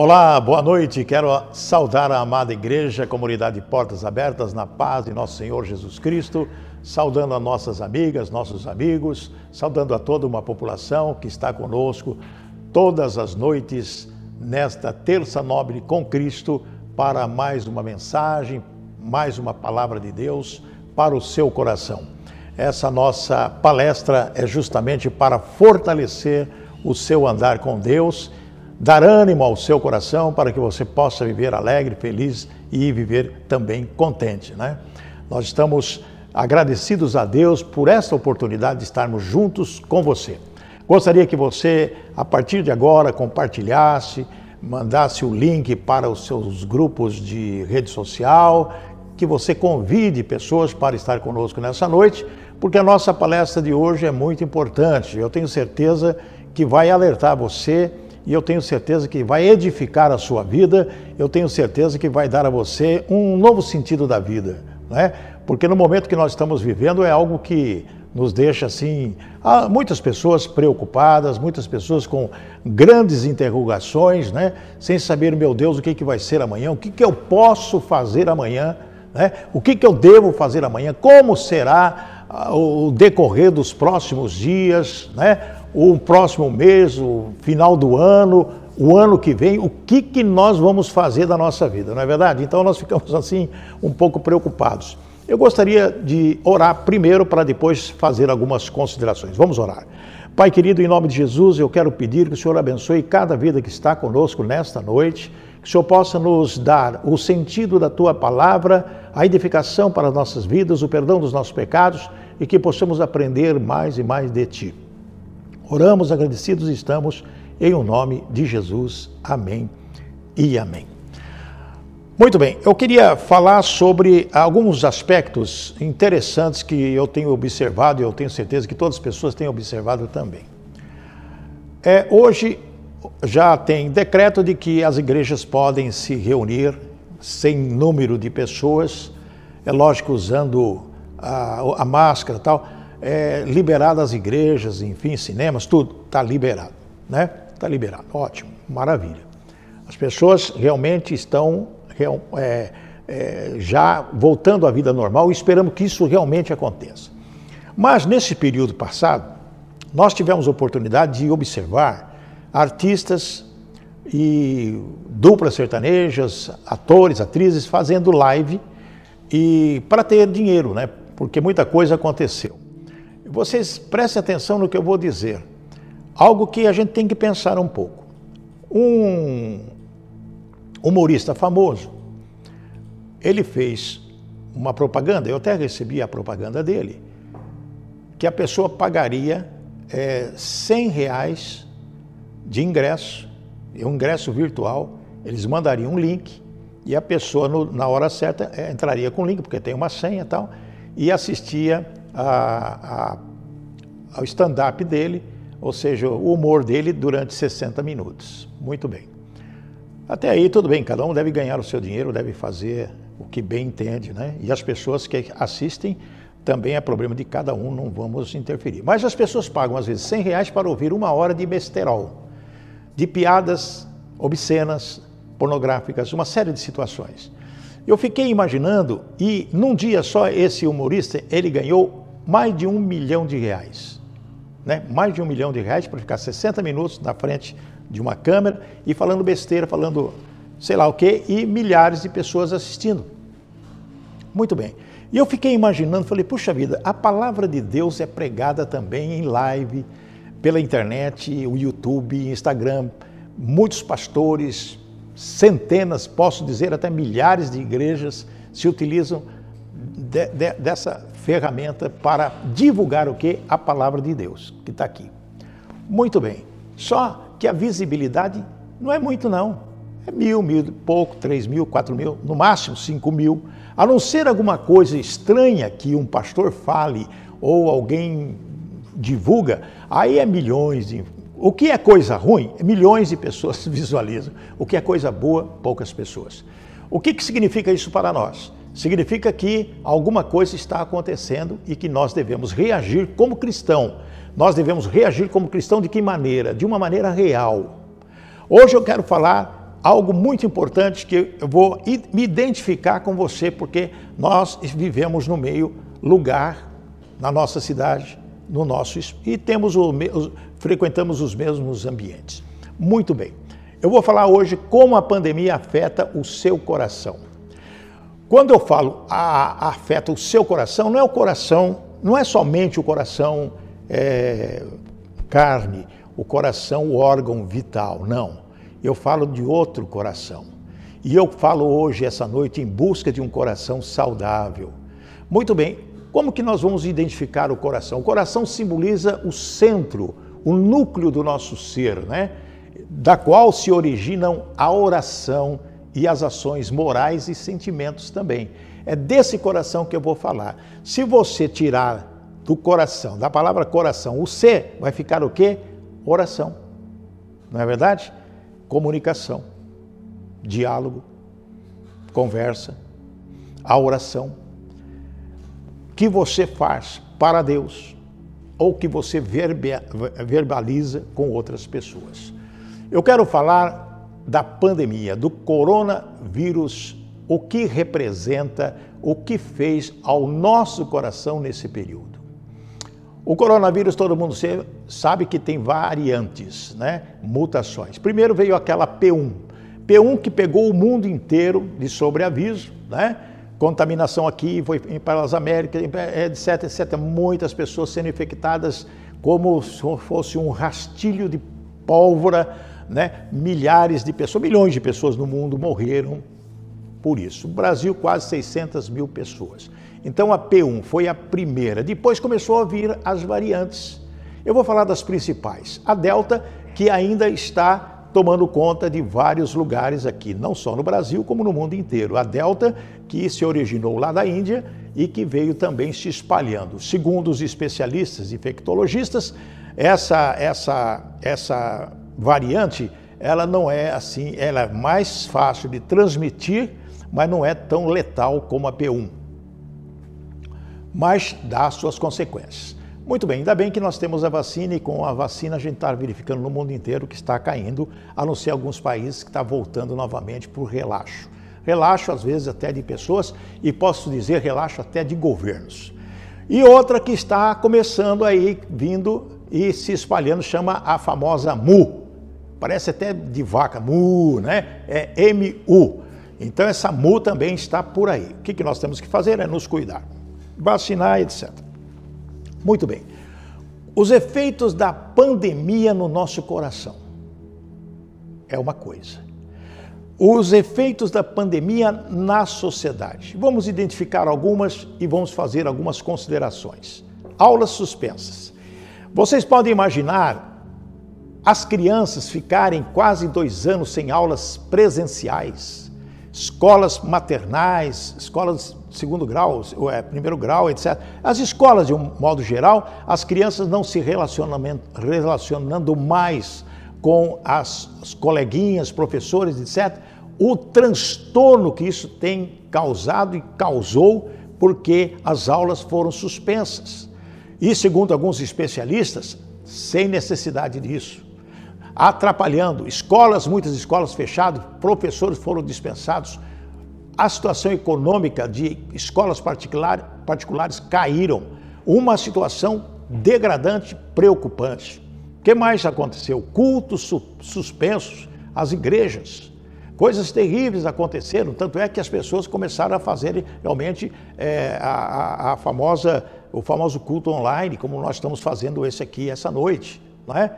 Olá, boa noite. Quero saudar a amada igreja, comunidade Portas Abertas, na paz de nosso Senhor Jesus Cristo, saudando a nossas amigas, nossos amigos, saudando a toda uma população que está conosco todas as noites nesta terça nobre com Cristo para mais uma mensagem, mais uma palavra de Deus para o seu coração. Essa nossa palestra é justamente para fortalecer o seu andar com Deus dar ânimo ao seu coração para que você possa viver alegre, feliz e viver também contente. Né? Nós estamos agradecidos a Deus por esta oportunidade de estarmos juntos com você. Gostaria que você, a partir de agora, compartilhasse, mandasse o link para os seus grupos de rede social, que você convide pessoas para estar conosco nessa noite, porque a nossa palestra de hoje é muito importante. Eu tenho certeza que vai alertar você e eu tenho certeza que vai edificar a sua vida, eu tenho certeza que vai dar a você um novo sentido da vida, né? Porque no momento que nós estamos vivendo é algo que nos deixa assim, muitas pessoas preocupadas, muitas pessoas com grandes interrogações, né? Sem saber, meu Deus, o que, que vai ser amanhã, o que, que eu posso fazer amanhã, né? O que, que eu devo fazer amanhã, como será o decorrer dos próximos dias, né? O próximo mês, o final do ano, o ano que vem, o que, que nós vamos fazer da nossa vida, não é verdade? Então nós ficamos assim um pouco preocupados. Eu gostaria de orar primeiro para depois fazer algumas considerações. Vamos orar. Pai querido, em nome de Jesus, eu quero pedir que o Senhor abençoe cada vida que está conosco nesta noite, que o Senhor possa nos dar o sentido da tua palavra, a edificação para as nossas vidas, o perdão dos nossos pecados e que possamos aprender mais e mais de ti. Oramos agradecidos estamos em o nome de Jesus. Amém e amém. Muito bem, eu queria falar sobre alguns aspectos interessantes que eu tenho observado e eu tenho certeza que todas as pessoas têm observado também. É, hoje já tem decreto de que as igrejas podem se reunir sem número de pessoas, é lógico usando a, a máscara e tal, é, liberado as igrejas, enfim, cinemas, tudo está liberado, né? Está liberado, ótimo, maravilha. As pessoas realmente estão é, é, já voltando à vida normal e esperamos que isso realmente aconteça. Mas nesse período passado, nós tivemos oportunidade de observar artistas e duplas sertanejas, atores, atrizes fazendo live e para ter dinheiro, né? Porque muita coisa aconteceu. Vocês prestem atenção no que eu vou dizer. Algo que a gente tem que pensar um pouco. Um humorista famoso, ele fez uma propaganda, eu até recebi a propaganda dele, que a pessoa pagaria é, 100 reais de ingresso, um ingresso virtual, eles mandariam um link e a pessoa no, na hora certa é, entraria com o link, porque tem uma senha e tal, e assistia a, a, ao stand-up dele, ou seja, o humor dele durante 60 minutos. Muito bem. Até aí tudo bem, cada um deve ganhar o seu dinheiro, deve fazer o que bem entende, né? E as pessoas que assistem também é problema de cada um, não vamos interferir. Mas as pessoas pagam às vezes 100 reais para ouvir uma hora de besterol, de piadas obscenas, pornográficas, uma série de situações. Eu fiquei imaginando, e num dia só esse humorista, ele ganhou mais de um milhão de reais. Né? Mais de um milhão de reais para ficar 60 minutos na frente de uma câmera e falando besteira, falando sei lá o quê, e milhares de pessoas assistindo. Muito bem. E eu fiquei imaginando, falei, puxa vida, a palavra de Deus é pregada também em live, pela internet, o YouTube, Instagram. Muitos pastores, centenas, posso dizer até milhares de igrejas se utilizam de, de, dessa ferramenta para divulgar o que? A palavra de Deus, que está aqui. Muito bem. Só que a visibilidade não é muito, não. É mil, mil pouco, três mil, quatro mil, no máximo cinco mil. A não ser alguma coisa estranha que um pastor fale ou alguém divulga, aí é milhões de. O que é coisa ruim, milhões de pessoas visualizam. O que é coisa boa, poucas pessoas. O que, que significa isso para nós? Significa que alguma coisa está acontecendo e que nós devemos reagir como cristão. Nós devemos reagir como cristão de que maneira? De uma maneira real. Hoje eu quero falar algo muito importante que eu vou me identificar com você, porque nós vivemos no meio lugar, na nossa cidade, no nosso e temos o, frequentamos os mesmos ambientes. Muito bem. Eu vou falar hoje como a pandemia afeta o seu coração. Quando eu falo a, afeta o seu coração, não é o coração, não é somente o coração é, carne, o coração, o órgão vital, não. Eu falo de outro coração. E eu falo hoje, essa noite, em busca de um coração saudável. Muito bem, como que nós vamos identificar o coração? O coração simboliza o centro, o núcleo do nosso ser, né? Da qual se originam a oração e as ações morais e sentimentos também. É desse coração que eu vou falar. Se você tirar do coração, da palavra coração, o C, vai ficar o quê? Oração. Não é verdade? Comunicação, diálogo, conversa, a oração que você faz para Deus ou que você verbaliza com outras pessoas. Eu quero falar da pandemia, do coronavírus, o que representa, o que fez ao nosso coração nesse período. O coronavírus, todo mundo sabe que tem variantes, né? mutações. Primeiro veio aquela P1, P1 que pegou o mundo inteiro de sobreaviso, né? contaminação aqui, foi para as Américas, etc, etc. Muitas pessoas sendo infectadas como se fosse um rastilho de pólvora, né? Milhares de pessoas, milhões de pessoas no mundo morreram por isso. O Brasil, quase 600 mil pessoas. Então a P1 foi a primeira. Depois começou a vir as variantes. Eu vou falar das principais. A Delta, que ainda está tomando conta de vários lugares aqui, não só no Brasil, como no mundo inteiro. A Delta, que se originou lá da Índia e que veio também se espalhando. Segundo os especialistas infectologistas, essa, essa, essa variante, ela não é assim, ela é mais fácil de transmitir, mas não é tão letal como a P1. Mas dá suas consequências. Muito bem, ainda bem que nós temos a vacina e com a vacina a gente está verificando no mundo inteiro que está caindo, a não ser alguns países que está voltando novamente por relaxo. Relaxo, às vezes, até de pessoas e posso dizer relaxo até de governos. E outra que está começando aí, vindo e se espalhando, chama a famosa MU. Parece até de vaca, MU, né? É MU. Então essa MU também está por aí. O que, que nós temos que fazer é nos cuidar, vacinar, etc. Muito bem. Os efeitos da pandemia no nosso coração é uma coisa. Os efeitos da pandemia na sociedade. Vamos identificar algumas e vamos fazer algumas considerações. Aulas suspensas. Vocês podem imaginar as crianças ficarem quase dois anos sem aulas presenciais escolas maternais, escolas de segundo grau, é, primeiro grau, etc. As escolas, de um modo geral, as crianças não se relacionando mais com as, as coleguinhas, professores, etc. O transtorno que isso tem causado e causou porque as aulas foram suspensas. E, segundo alguns especialistas, sem necessidade disso atrapalhando. Escolas, muitas escolas fechadas, professores foram dispensados. A situação econômica de escolas particular, particulares caíram. Uma situação degradante, preocupante. O que mais aconteceu? Cultos su suspensos, as igrejas. Coisas terríveis aconteceram, tanto é que as pessoas começaram a fazer realmente é, a, a, a, famosa, o famoso culto online, como nós estamos fazendo esse aqui essa noite. Não é?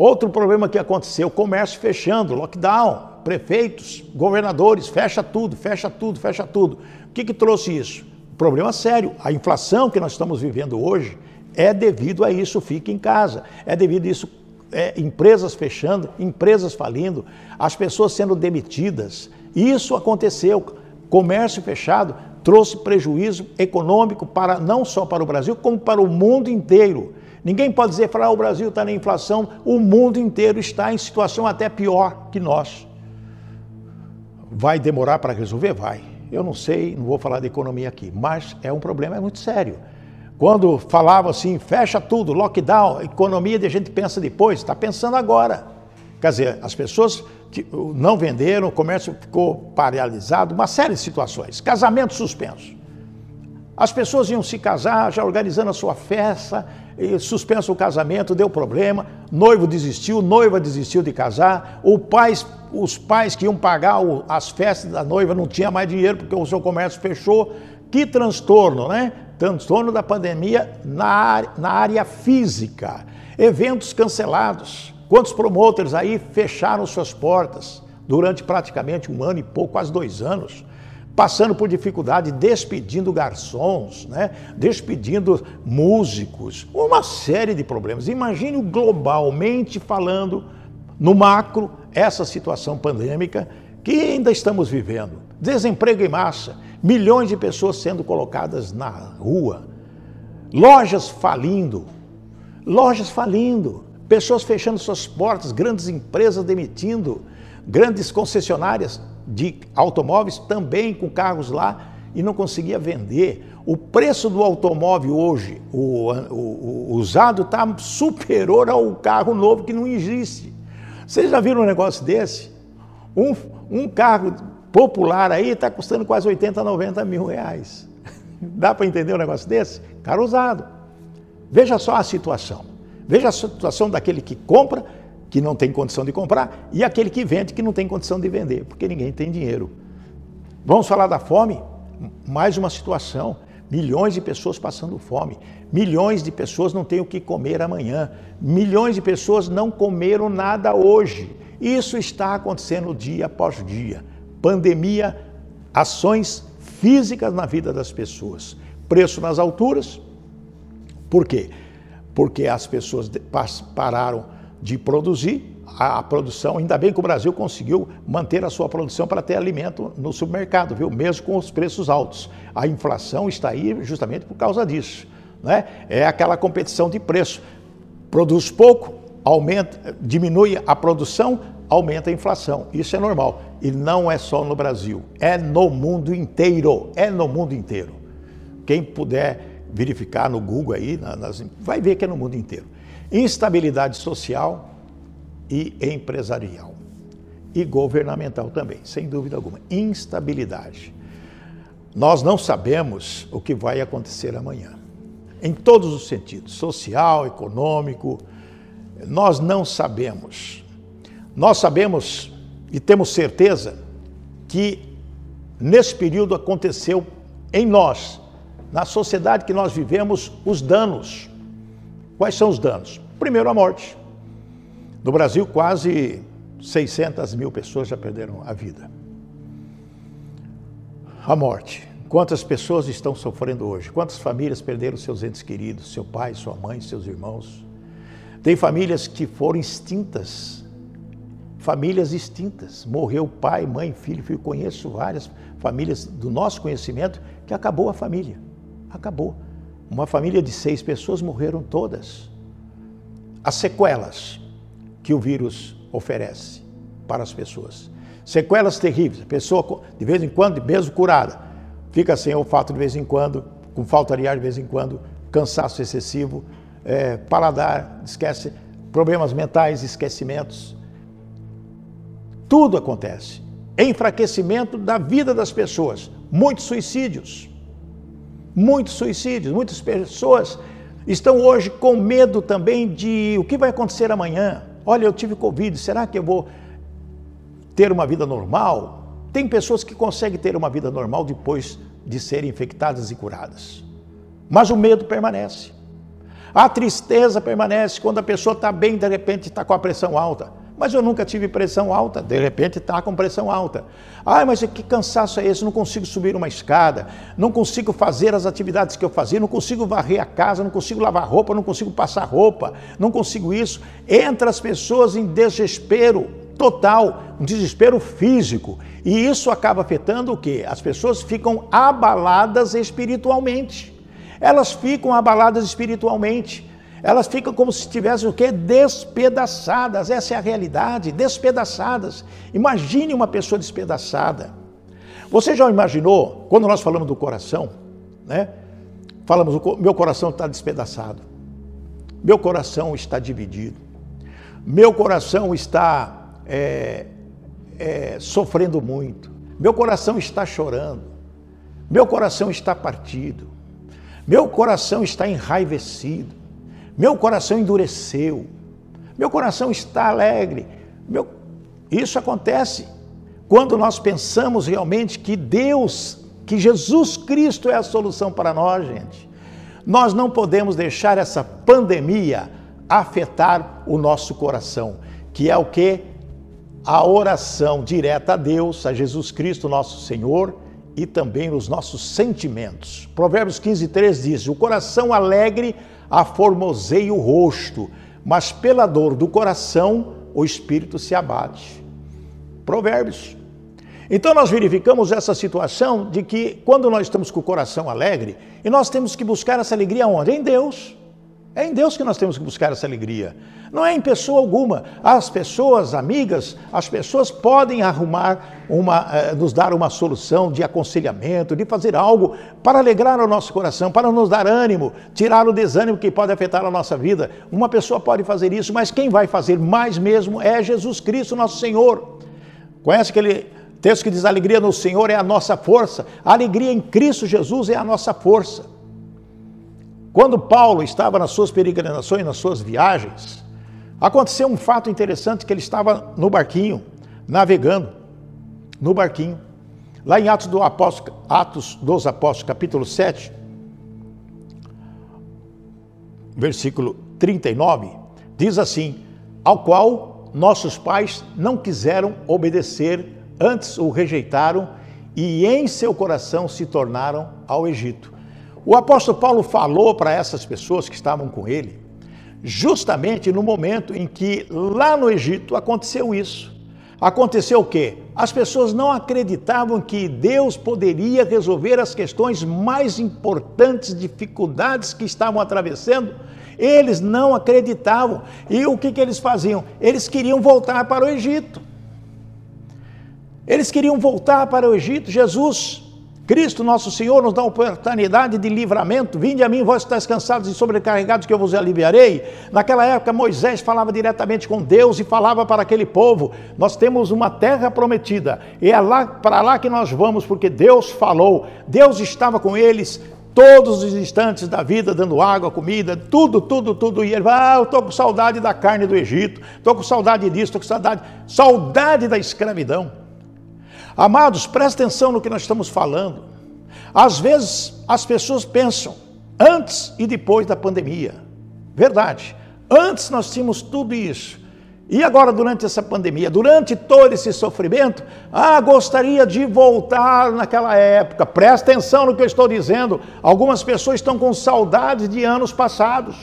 Outro problema que aconteceu, comércio fechando, lockdown, prefeitos, governadores, fecha tudo, fecha tudo, fecha tudo. O que, que trouxe isso? Problema sério. A inflação que nós estamos vivendo hoje é devido a isso, fique em casa. É devido a isso, é, empresas fechando, empresas falindo, as pessoas sendo demitidas. Isso aconteceu. Comércio fechado trouxe prejuízo econômico para não só para o Brasil, como para o mundo inteiro. Ninguém pode dizer, falar, ah, o Brasil está na inflação, o mundo inteiro está em situação até pior que nós. Vai demorar para resolver? Vai. Eu não sei, não vou falar de economia aqui, mas é um problema é muito sério. Quando falava assim, fecha tudo, lockdown, economia, a gente pensa depois, está pensando agora. Quer dizer, as pessoas não venderam, o comércio ficou paralisado, uma série de situações. Casamento suspenso. As pessoas iam se casar, já organizando a sua festa, suspenso o casamento, deu problema, noivo desistiu, noiva desistiu de casar, pai, os pais que iam pagar as festas da noiva não tinha mais dinheiro porque o seu comércio fechou. Que transtorno, né? Transtorno da pandemia na, na área física. Eventos cancelados. Quantos promotores aí fecharam suas portas durante praticamente um ano e pouco, quase dois anos? Passando por dificuldade, despedindo garçons, né? despedindo músicos, uma série de problemas. Imagine globalmente falando, no macro, essa situação pandêmica que ainda estamos vivendo. Desemprego em massa, milhões de pessoas sendo colocadas na rua, lojas falindo, lojas falindo, pessoas fechando suas portas, grandes empresas demitindo, grandes concessionárias de automóveis também com carros lá e não conseguia vender. O preço do automóvel hoje, o, o, o usado, está superior ao carro novo que não existe. Vocês já viram um negócio desse? Um, um carro popular aí está custando quase 80, 90 mil reais. Dá para entender um negócio desse? Carro usado. Veja só a situação. Veja a situação daquele que compra que não tem condição de comprar, e aquele que vende que não tem condição de vender, porque ninguém tem dinheiro. Vamos falar da fome? Mais uma situação. Milhões de pessoas passando fome. Milhões de pessoas não têm o que comer amanhã. Milhões de pessoas não comeram nada hoje. Isso está acontecendo dia após dia. Pandemia, ações físicas na vida das pessoas. Preço nas alturas. Por quê? Porque as pessoas pararam de produzir a, produção. Ainda bem que o Brasil conseguiu manter a sua produção para ter alimento no supermercado, viu? Mesmo com os preços altos. A inflação está aí justamente por causa disso. Né? É aquela competição de preço. Produz pouco, aumenta, diminui a produção, aumenta a inflação. Isso é normal. E não é só no Brasil, é no mundo inteiro. É no mundo inteiro. Quem puder verificar no Google aí, nas, vai ver que é no mundo inteiro instabilidade social e empresarial. E governamental também, sem dúvida alguma. Instabilidade. Nós não sabemos o que vai acontecer amanhã. Em todos os sentidos, social, econômico, nós não sabemos. Nós sabemos e temos certeza que nesse período aconteceu em nós, na sociedade que nós vivemos, os danos Quais são os danos? Primeiro, a morte. No Brasil, quase 600 mil pessoas já perderam a vida. A morte. Quantas pessoas estão sofrendo hoje? Quantas famílias perderam seus entes queridos, seu pai, sua mãe, seus irmãos? Tem famílias que foram extintas, famílias extintas. Morreu pai, mãe, filho, filho. Conheço várias famílias do nosso conhecimento que acabou a família. Acabou. Uma família de seis pessoas morreram todas. As sequelas que o vírus oferece para as pessoas. Sequelas terríveis. A pessoa, de vez em quando, mesmo curada, fica sem olfato de vez em quando, com falta de ar de vez em quando, cansaço excessivo, é, paladar, esquece, problemas mentais, esquecimentos. Tudo acontece. Enfraquecimento da vida das pessoas. Muitos suicídios. Muitos suicídios, muitas pessoas estão hoje com medo também de o que vai acontecer amanhã. Olha, eu tive Covid, será que eu vou ter uma vida normal? Tem pessoas que conseguem ter uma vida normal depois de serem infectadas e curadas. Mas o medo permanece. A tristeza permanece quando a pessoa está bem, de repente está com a pressão alta mas eu nunca tive pressão alta, de repente está com pressão alta. Ai, mas que cansaço é esse? Não consigo subir uma escada, não consigo fazer as atividades que eu fazia, não consigo varrer a casa, não consigo lavar roupa, não consigo passar roupa, não consigo isso. Entra as pessoas em desespero total, um desespero físico. E isso acaba afetando o quê? As pessoas ficam abaladas espiritualmente. Elas ficam abaladas espiritualmente. Elas ficam como se estivessem o quê? Despedaçadas. Essa é a realidade, despedaçadas. Imagine uma pessoa despedaçada. Você já imaginou, quando nós falamos do coração, né? Falamos, meu coração está despedaçado. Meu coração está dividido. meu coração está é, é, sofrendo muito, meu coração está chorando, meu coração está partido, meu coração está enraivecido, meu coração endureceu, meu coração está alegre. Meu... Isso acontece quando nós pensamos realmente que Deus, que Jesus Cristo é a solução para nós, gente. Nós não podemos deixar essa pandemia afetar o nosso coração, que é o que? A oração direta a Deus, a Jesus Cristo, nosso Senhor, e também os nossos sentimentos. Provérbios 15, 3 diz: O coração alegre aformoseia o rosto, mas pela dor do coração o espírito se abate. Provérbios. Então nós verificamos essa situação de que quando nós estamos com o coração alegre, e nós temos que buscar essa alegria onde? Em Deus. É em Deus que nós temos que buscar essa alegria. Não é em pessoa alguma. As pessoas amigas, as pessoas podem arrumar uma, eh, nos dar uma solução de aconselhamento, de fazer algo para alegrar o nosso coração, para nos dar ânimo, tirar o desânimo que pode afetar a nossa vida. Uma pessoa pode fazer isso, mas quem vai fazer mais mesmo é Jesus Cristo, nosso Senhor. Conhece aquele texto que diz: a alegria no Senhor é a nossa força, a alegria em Cristo Jesus é a nossa força. Quando Paulo estava nas suas peregrinações, nas suas viagens, aconteceu um fato interessante que ele estava no barquinho, navegando, no barquinho. Lá em Atos, do Apóstolo, Atos dos Apóstolos, capítulo 7, versículo 39, diz assim: Ao qual nossos pais não quiseram obedecer, antes o rejeitaram e em seu coração se tornaram ao Egito. O apóstolo Paulo falou para essas pessoas que estavam com ele, justamente no momento em que lá no Egito aconteceu isso. Aconteceu o quê? As pessoas não acreditavam que Deus poderia resolver as questões mais importantes, dificuldades que estavam atravessando. Eles não acreditavam. E o que, que eles faziam? Eles queriam voltar para o Egito. Eles queriam voltar para o Egito. Jesus Cristo, nosso Senhor, nos dá oportunidade de livramento. Vinde a mim, vós estáis cansados e sobrecarregados, que eu vos aliviarei. Naquela época, Moisés falava diretamente com Deus e falava para aquele povo: Nós temos uma terra prometida, e é lá para lá que nós vamos, porque Deus falou. Deus estava com eles todos os instantes da vida, dando água, comida, tudo, tudo, tudo. E ele vai, ah, eu estou com saudade da carne do Egito, estou com saudade disso, estou com saudade, saudade da escravidão. Amados, presta atenção no que nós estamos falando. Às vezes as pessoas pensam antes e depois da pandemia. Verdade. Antes nós tínhamos tudo isso. E agora, durante essa pandemia, durante todo esse sofrimento, ah, gostaria de voltar naquela época. Presta atenção no que eu estou dizendo. Algumas pessoas estão com saudades de anos passados.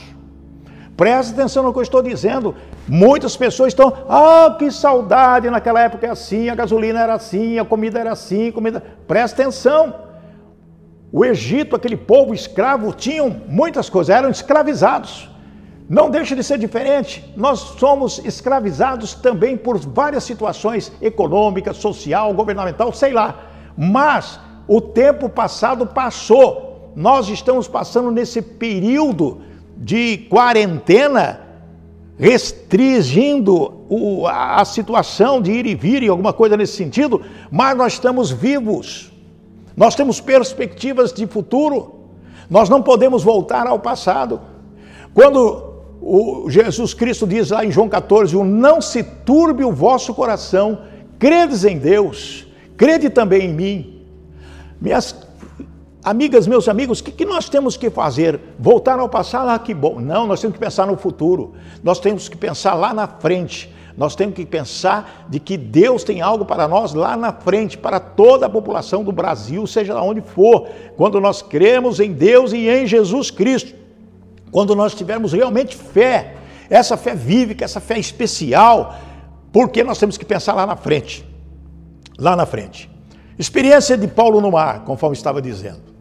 Presta atenção no que eu estou dizendo. Muitas pessoas estão, ah, que saudade, naquela época é assim, a gasolina era assim, a comida era assim, comida. Presta atenção. O Egito, aquele povo escravo, tinham muitas coisas, eram escravizados. Não deixa de ser diferente. Nós somos escravizados também por várias situações econômicas, social, governamental, sei lá. Mas o tempo passado passou. Nós estamos passando nesse período de quarentena, restringindo o, a, a situação de ir e vir e alguma coisa nesse sentido, mas nós estamos vivos, nós temos perspectivas de futuro, nós não podemos voltar ao passado. Quando o Jesus Cristo diz lá em João 14: Não se turbe o vosso coração, credes em Deus, crede também em mim. Minhas Amigas, meus amigos, o que, que, nós temos que fazer? Voltar ao passado? Ah, que bom. Não, nós temos que pensar no futuro. Nós temos que pensar lá na frente. Nós temos que pensar de que Deus tem algo para nós lá na frente, para toda a população do Brasil, seja onde for. Quando nós cremos em Deus e em Jesus Cristo. Quando nós tivermos realmente fé, essa fé vívica, essa fé especial, porque nós temos que pensar lá na frente. Lá na frente. Experiência de Paulo no mar, conforme estava dizendo.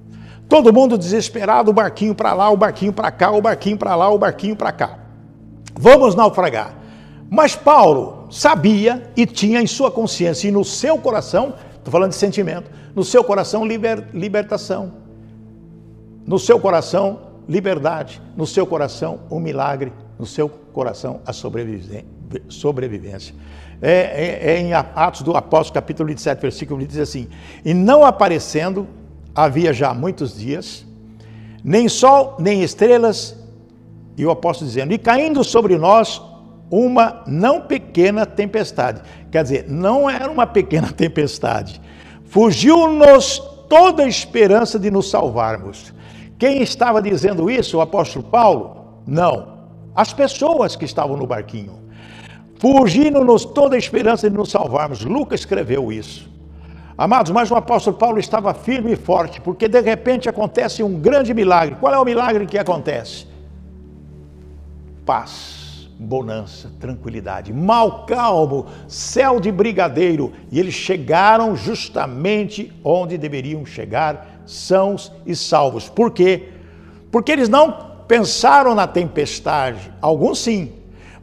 Todo mundo desesperado, o barquinho para lá, o barquinho para cá, o barquinho para lá, o barquinho para cá. Vamos naufragar. Mas Paulo sabia e tinha em sua consciência e no seu coração, estou falando de sentimento, no seu coração liber, libertação, no seu coração liberdade, no seu coração um milagre, no seu coração a sobrevivência. É, é, é, em Atos do Apóstolo, capítulo 27, versículo 1, diz assim: E não aparecendo, havia já muitos dias, nem sol, nem estrelas, e o apóstolo dizendo: E caindo sobre nós uma não pequena tempestade. Quer dizer, não era uma pequena tempestade. Fugiu-nos toda a esperança de nos salvarmos. Quem estava dizendo isso? O apóstolo Paulo? Não. As pessoas que estavam no barquinho. Fugindo-nos toda a esperança de nos salvarmos. Lucas escreveu isso. Amados, mas o apóstolo Paulo estava firme e forte, porque de repente acontece um grande milagre. Qual é o milagre que acontece? Paz, bonança, tranquilidade, mal calmo, céu de brigadeiro. E eles chegaram justamente onde deveriam chegar, sãos e salvos. Por quê? Porque eles não pensaram na tempestade, alguns sim,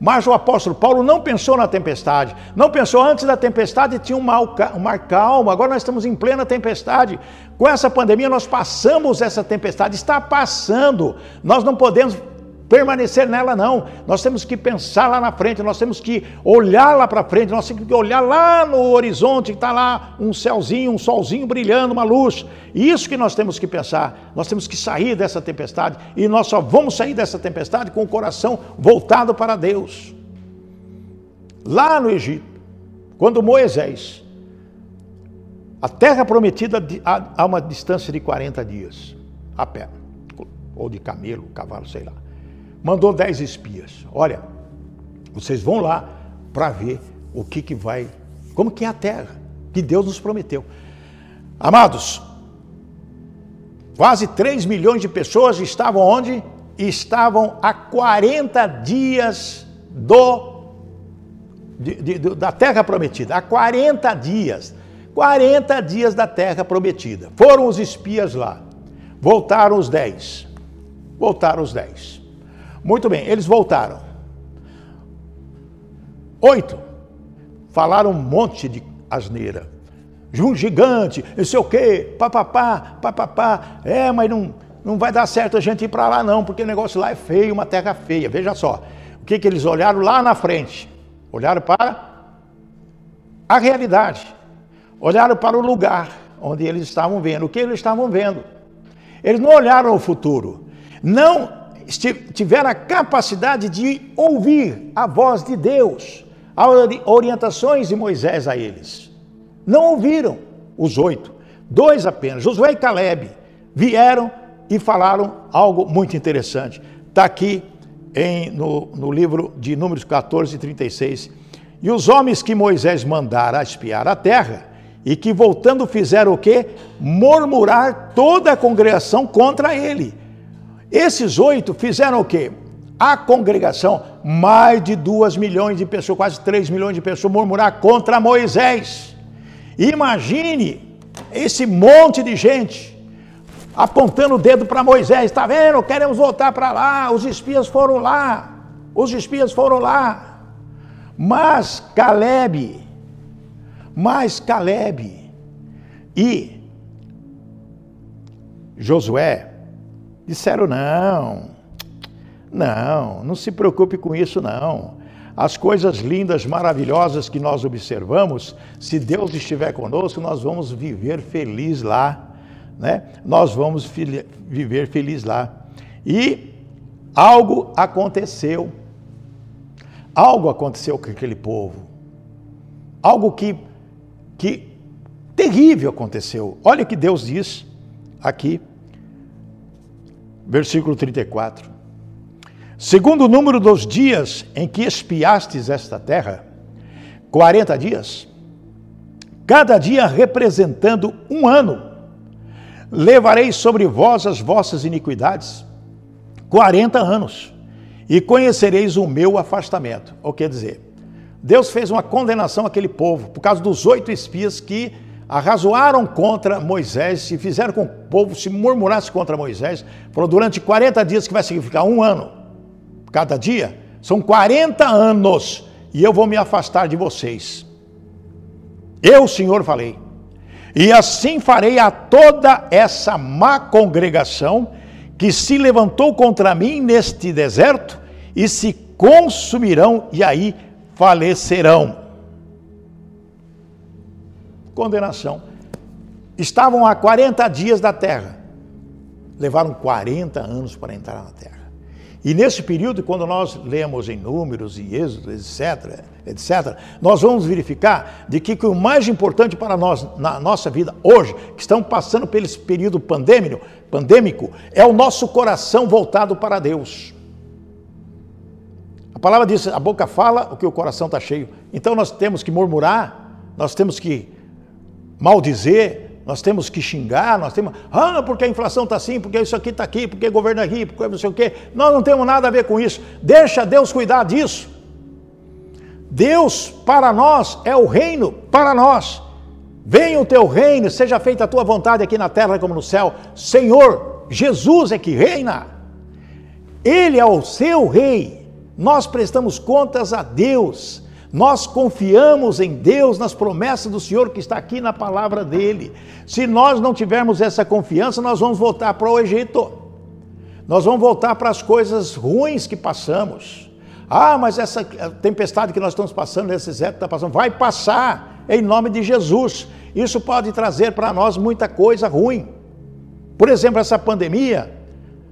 mas o apóstolo Paulo não pensou na tempestade, não pensou antes da tempestade tinha um mar, calmo, agora nós estamos em plena tempestade. Com essa pandemia nós passamos essa tempestade, está passando, nós não podemos permanecer nela, não. Nós temos que pensar lá na frente, nós temos que olhar lá para frente, nós temos que olhar lá no horizonte, que está lá um céuzinho, um solzinho brilhando, uma luz. Isso que nós temos que pensar. Nós temos que sair dessa tempestade e nós só vamos sair dessa tempestade com o coração voltado para Deus. Lá no Egito, quando Moisés, a terra prometida a uma distância de 40 dias, a pé, ou de camelo, cavalo, sei lá mandou dez espias. Olha, vocês vão lá para ver o que, que vai, como que é a terra que Deus nos prometeu. Amados, quase 3 milhões de pessoas estavam onde? Estavam a 40 dias do de, de, da terra prometida, há 40 dias. 40 dias da terra prometida. Foram os espias lá. Voltaram os 10. Voltaram os 10. Muito bem, eles voltaram. Oito. Falaram um monte de asneira. Um gigante, não sei o quê, papapá, papapá. É, mas não, não vai dar certo a gente ir para lá não, porque o negócio lá é feio, uma terra feia. Veja só, o que, que eles olharam lá na frente? Olharam para a realidade. Olharam para o lugar onde eles estavam vendo. O que eles estavam vendo? Eles não olharam o futuro. Não tiveram a capacidade de ouvir a voz de Deus, as orientações de Moisés a eles. Não ouviram os oito, dois apenas, Josué e Caleb, vieram e falaram algo muito interessante. Está aqui em, no, no livro de Números 14 e 36. E os homens que Moisés mandara espiar a terra, e que voltando fizeram o quê? Murmurar toda a congregação contra ele esses oito fizeram o quê? A congregação, mais de duas milhões de pessoas, quase três milhões de pessoas, murmurar contra Moisés. Imagine esse monte de gente apontando o dedo para Moisés, está vendo? Queremos voltar para lá, os espias foram lá, os espias foram lá. Mas Caleb, mas Caleb e Josué Disseram: não, não, não se preocupe com isso, não. As coisas lindas, maravilhosas que nós observamos, se Deus estiver conosco, nós vamos viver feliz lá, né? Nós vamos viver feliz lá. E algo aconteceu. Algo aconteceu com aquele povo. Algo que, que terrível aconteceu. Olha o que Deus diz aqui versículo 34. Segundo o número dos dias em que espiastes esta terra, 40 dias, cada dia representando um ano, levarei sobre vós as vossas iniquidades, 40 anos, e conhecereis o meu afastamento. O que quer dizer? Deus fez uma condenação àquele povo por causa dos oito espias que arrazoaram contra Moisés e fizeram com que o povo se murmurasse contra Moisés. Falou, durante 40 dias, que vai significar um ano, cada dia, são 40 anos, e eu vou me afastar de vocês. Eu, Senhor, falei. E assim farei a toda essa má congregação que se levantou contra mim neste deserto e se consumirão, e aí falecerão. Condenação. Estavam a 40 dias da terra. Levaram 40 anos para entrar na terra. E nesse período, quando nós lemos em Números e Êxodo, etc., etc., nós vamos verificar de que, que o mais importante para nós na nossa vida hoje, que estamos passando pelo período pandêmico, pandêmico, é o nosso coração voltado para Deus. A palavra diz: a boca fala o que o coração está cheio. Então nós temos que murmurar, nós temos que maldizer, nós temos que xingar, nós temos, ah, porque a inflação está assim, porque isso aqui está aqui, porque governo é aqui, porque não sei o quê. Nós não temos nada a ver com isso. Deixa Deus cuidar disso. Deus para nós é o reino para nós. Venha o teu reino, seja feita a tua vontade aqui na terra como no céu. Senhor, Jesus é que reina. Ele é o seu rei. Nós prestamos contas a Deus. Nós confiamos em Deus, nas promessas do Senhor que está aqui na palavra dele. Se nós não tivermos essa confiança, nós vamos voltar para o Egito. Nós vamos voltar para as coisas ruins que passamos. Ah, mas essa tempestade que nós estamos passando, esse deserto que está passando, vai passar em nome de Jesus. Isso pode trazer para nós muita coisa ruim. Por exemplo, essa pandemia,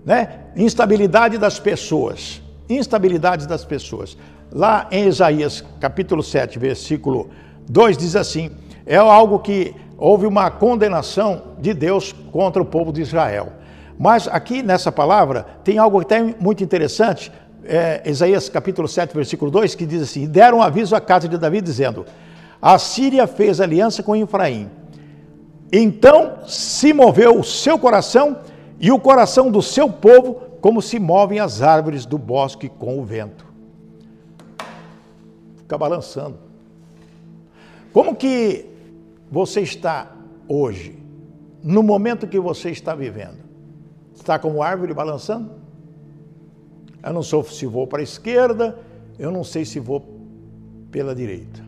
né? Instabilidade das pessoas. Instabilidade das pessoas. Lá em Isaías, capítulo 7, versículo 2, diz assim: é algo que houve uma condenação de Deus contra o povo de Israel. Mas aqui nessa palavra tem algo até muito interessante, é, Isaías capítulo 7, versículo 2, que diz assim: Deram aviso à casa de Davi, dizendo: A Síria fez aliança com Efraim. Então se moveu o seu coração e o coração do seu povo, como se movem as árvores do bosque com o vento fica balançando. Como que você está hoje, no momento que você está vivendo? Está como árvore balançando? Eu não sei se vou para a esquerda, eu não sei se vou pela direita.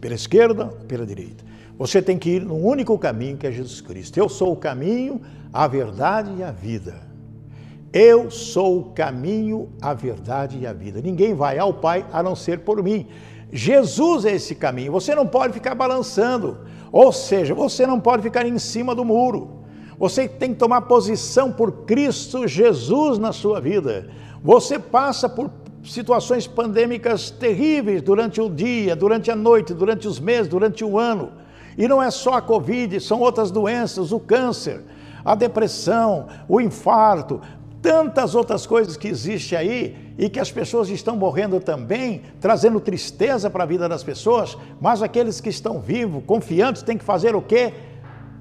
Pela esquerda ou pela direita. Você tem que ir no único caminho que é Jesus Cristo. Eu sou o caminho, a verdade e a vida. Eu sou o caminho, a verdade e a vida. Ninguém vai ao Pai a não ser por mim. Jesus é esse caminho. Você não pode ficar balançando. Ou seja, você não pode ficar em cima do muro. Você tem que tomar posição por Cristo Jesus na sua vida. Você passa por situações pandêmicas terríveis durante o dia, durante a noite, durante os meses, durante o ano. E não é só a Covid, são outras doenças, o câncer, a depressão, o infarto, tantas outras coisas que existem aí e que as pessoas estão morrendo também, trazendo tristeza para a vida das pessoas, mas aqueles que estão vivos, confiantes, têm que fazer o quê?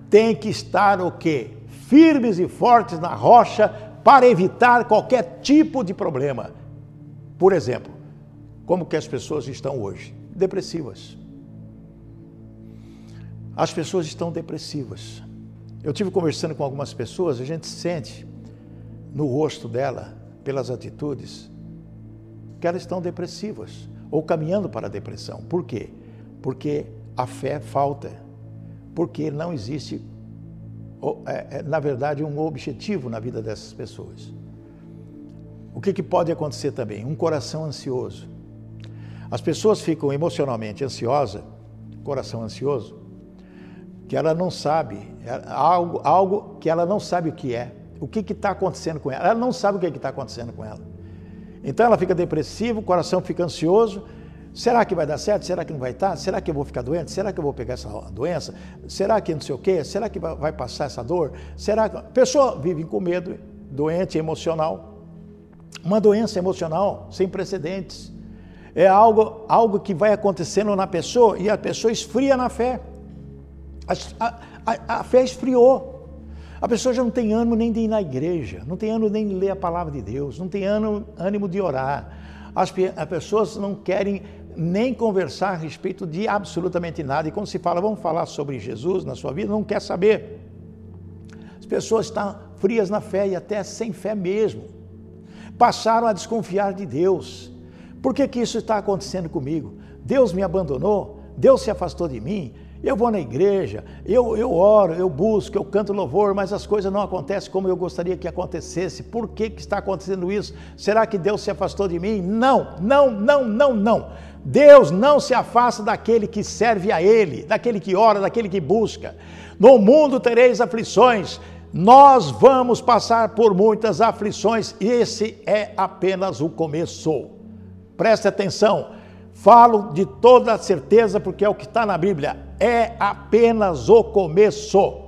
Tem que estar o quê? Firmes e fortes na rocha para evitar qualquer tipo de problema. Por exemplo, como que as pessoas estão hoje? Depressivas. As pessoas estão depressivas. Eu tive conversando com algumas pessoas, a gente sente no rosto dela, pelas atitudes, que elas estão depressivas ou caminhando para a depressão. Por quê? Porque a fé falta, porque não existe, é, é, na verdade, um objetivo na vida dessas pessoas. O que, pode acontecer também? Um coração ansioso. As pessoas ficam emocionalmente ansiosas, coração ansioso, que ela não sabe, é algo, algo que ela não sabe o que é o que está acontecendo com ela. Ela não sabe o que está acontecendo com ela. Então ela fica depressiva, o coração fica ansioso. Será que vai dar certo? Será que não vai estar? Será que eu vou ficar doente? Será que eu vou pegar essa doença? Será que não sei o quê? Será que vai passar essa dor? Será que... A pessoa vive com medo, doente emocional. Uma doença emocional sem precedentes. É algo, algo que vai acontecendo na pessoa e a pessoa esfria na fé. A, a, a fé esfriou. A pessoa já não tem ânimo nem de ir na igreja, não tem ânimo nem de ler a palavra de Deus, não tem ânimo, de orar. As pessoas não querem nem conversar a respeito de absolutamente nada. E quando se fala, vamos falar sobre Jesus na sua vida, não quer saber. As pessoas estão frias na fé e até sem fé mesmo. Passaram a desconfiar de Deus. Por que, que isso está acontecendo comigo? Deus me abandonou? Deus se afastou de mim? Eu vou na igreja, eu, eu oro, eu busco, eu canto louvor, mas as coisas não acontecem como eu gostaria que acontecesse. Por que, que está acontecendo isso? Será que Deus se afastou de mim? Não, não, não, não, não. Deus não se afasta daquele que serve a Ele, daquele que ora, daquele que busca. No mundo tereis aflições, nós vamos passar por muitas aflições, e esse é apenas o começo. Preste atenção, falo de toda certeza, porque é o que está na Bíblia é apenas o começo.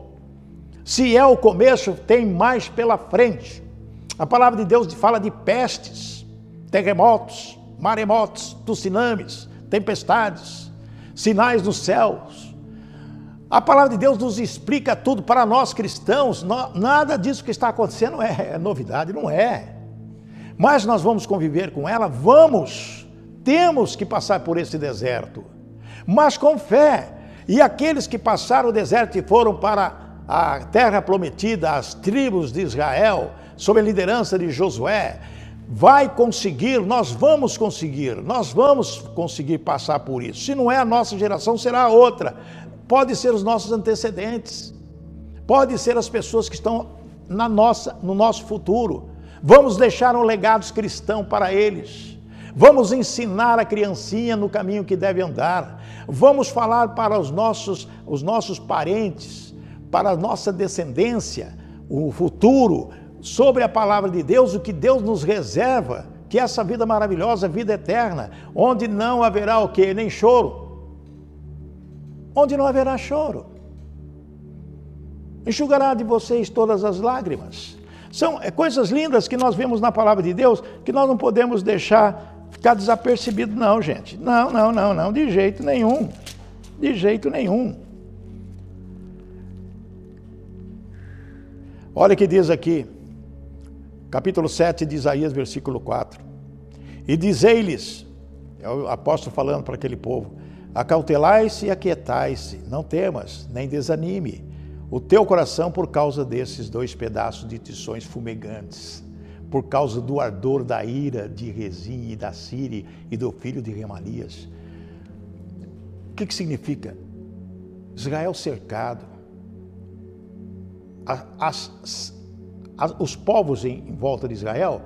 Se é o começo, tem mais pela frente. A palavra de Deus fala de pestes, terremotos, maremotos, tsunamis, tempestades, sinais nos céus. A palavra de Deus nos explica tudo para nós cristãos. Nada disso que está acontecendo é, é novidade, não é. Mas nós vamos conviver com ela, vamos, temos que passar por esse deserto, mas com fé, e aqueles que passaram o deserto e foram para a terra prometida, as tribos de Israel, sob a liderança de Josué, vai conseguir, nós vamos conseguir, nós vamos conseguir passar por isso. Se não é a nossa geração, será a outra. Pode ser os nossos antecedentes, pode ser as pessoas que estão na nossa, no nosso futuro. Vamos deixar um legado cristão para eles. Vamos ensinar a criancinha no caminho que deve andar. Vamos falar para os nossos, os nossos parentes, para a nossa descendência, o futuro, sobre a palavra de Deus, o que Deus nos reserva, que é essa vida maravilhosa, vida eterna, onde não haverá o quê? Nem choro. Onde não haverá choro. Enxugará de vocês todas as lágrimas. São é, coisas lindas que nós vemos na palavra de Deus que nós não podemos deixar ficar desapercebido, não, gente. Não, não, não, não, de jeito nenhum. De jeito nenhum. Olha o que diz aqui, capítulo 7 de Isaías, versículo 4. E dizei-lhes, é o apóstolo falando para aquele povo: acautelai-se e aquietai-se, não temas, nem desanime o teu coração por causa desses dois pedaços de tições fumegantes por causa do ardor da ira de Rezim e da Siri e do filho de Remalias. O que, que significa? Israel cercado. As, as, os povos em, em, volta de Israel,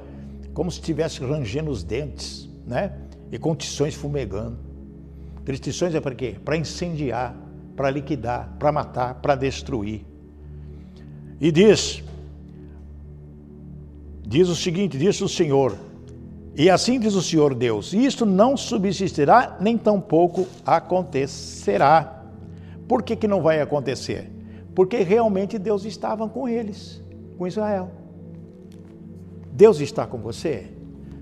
como se estivesse rangendo os dentes, né? E com tições fumegando. Aqueles tições é para quê? Para incendiar, para liquidar, para matar, para destruir. E diz: Diz o seguinte: diz o Senhor, e assim diz o Senhor Deus: isto não subsistirá, nem tampouco acontecerá. Por que, que não vai acontecer? Porque realmente Deus estava com eles, com Israel. Deus está com você?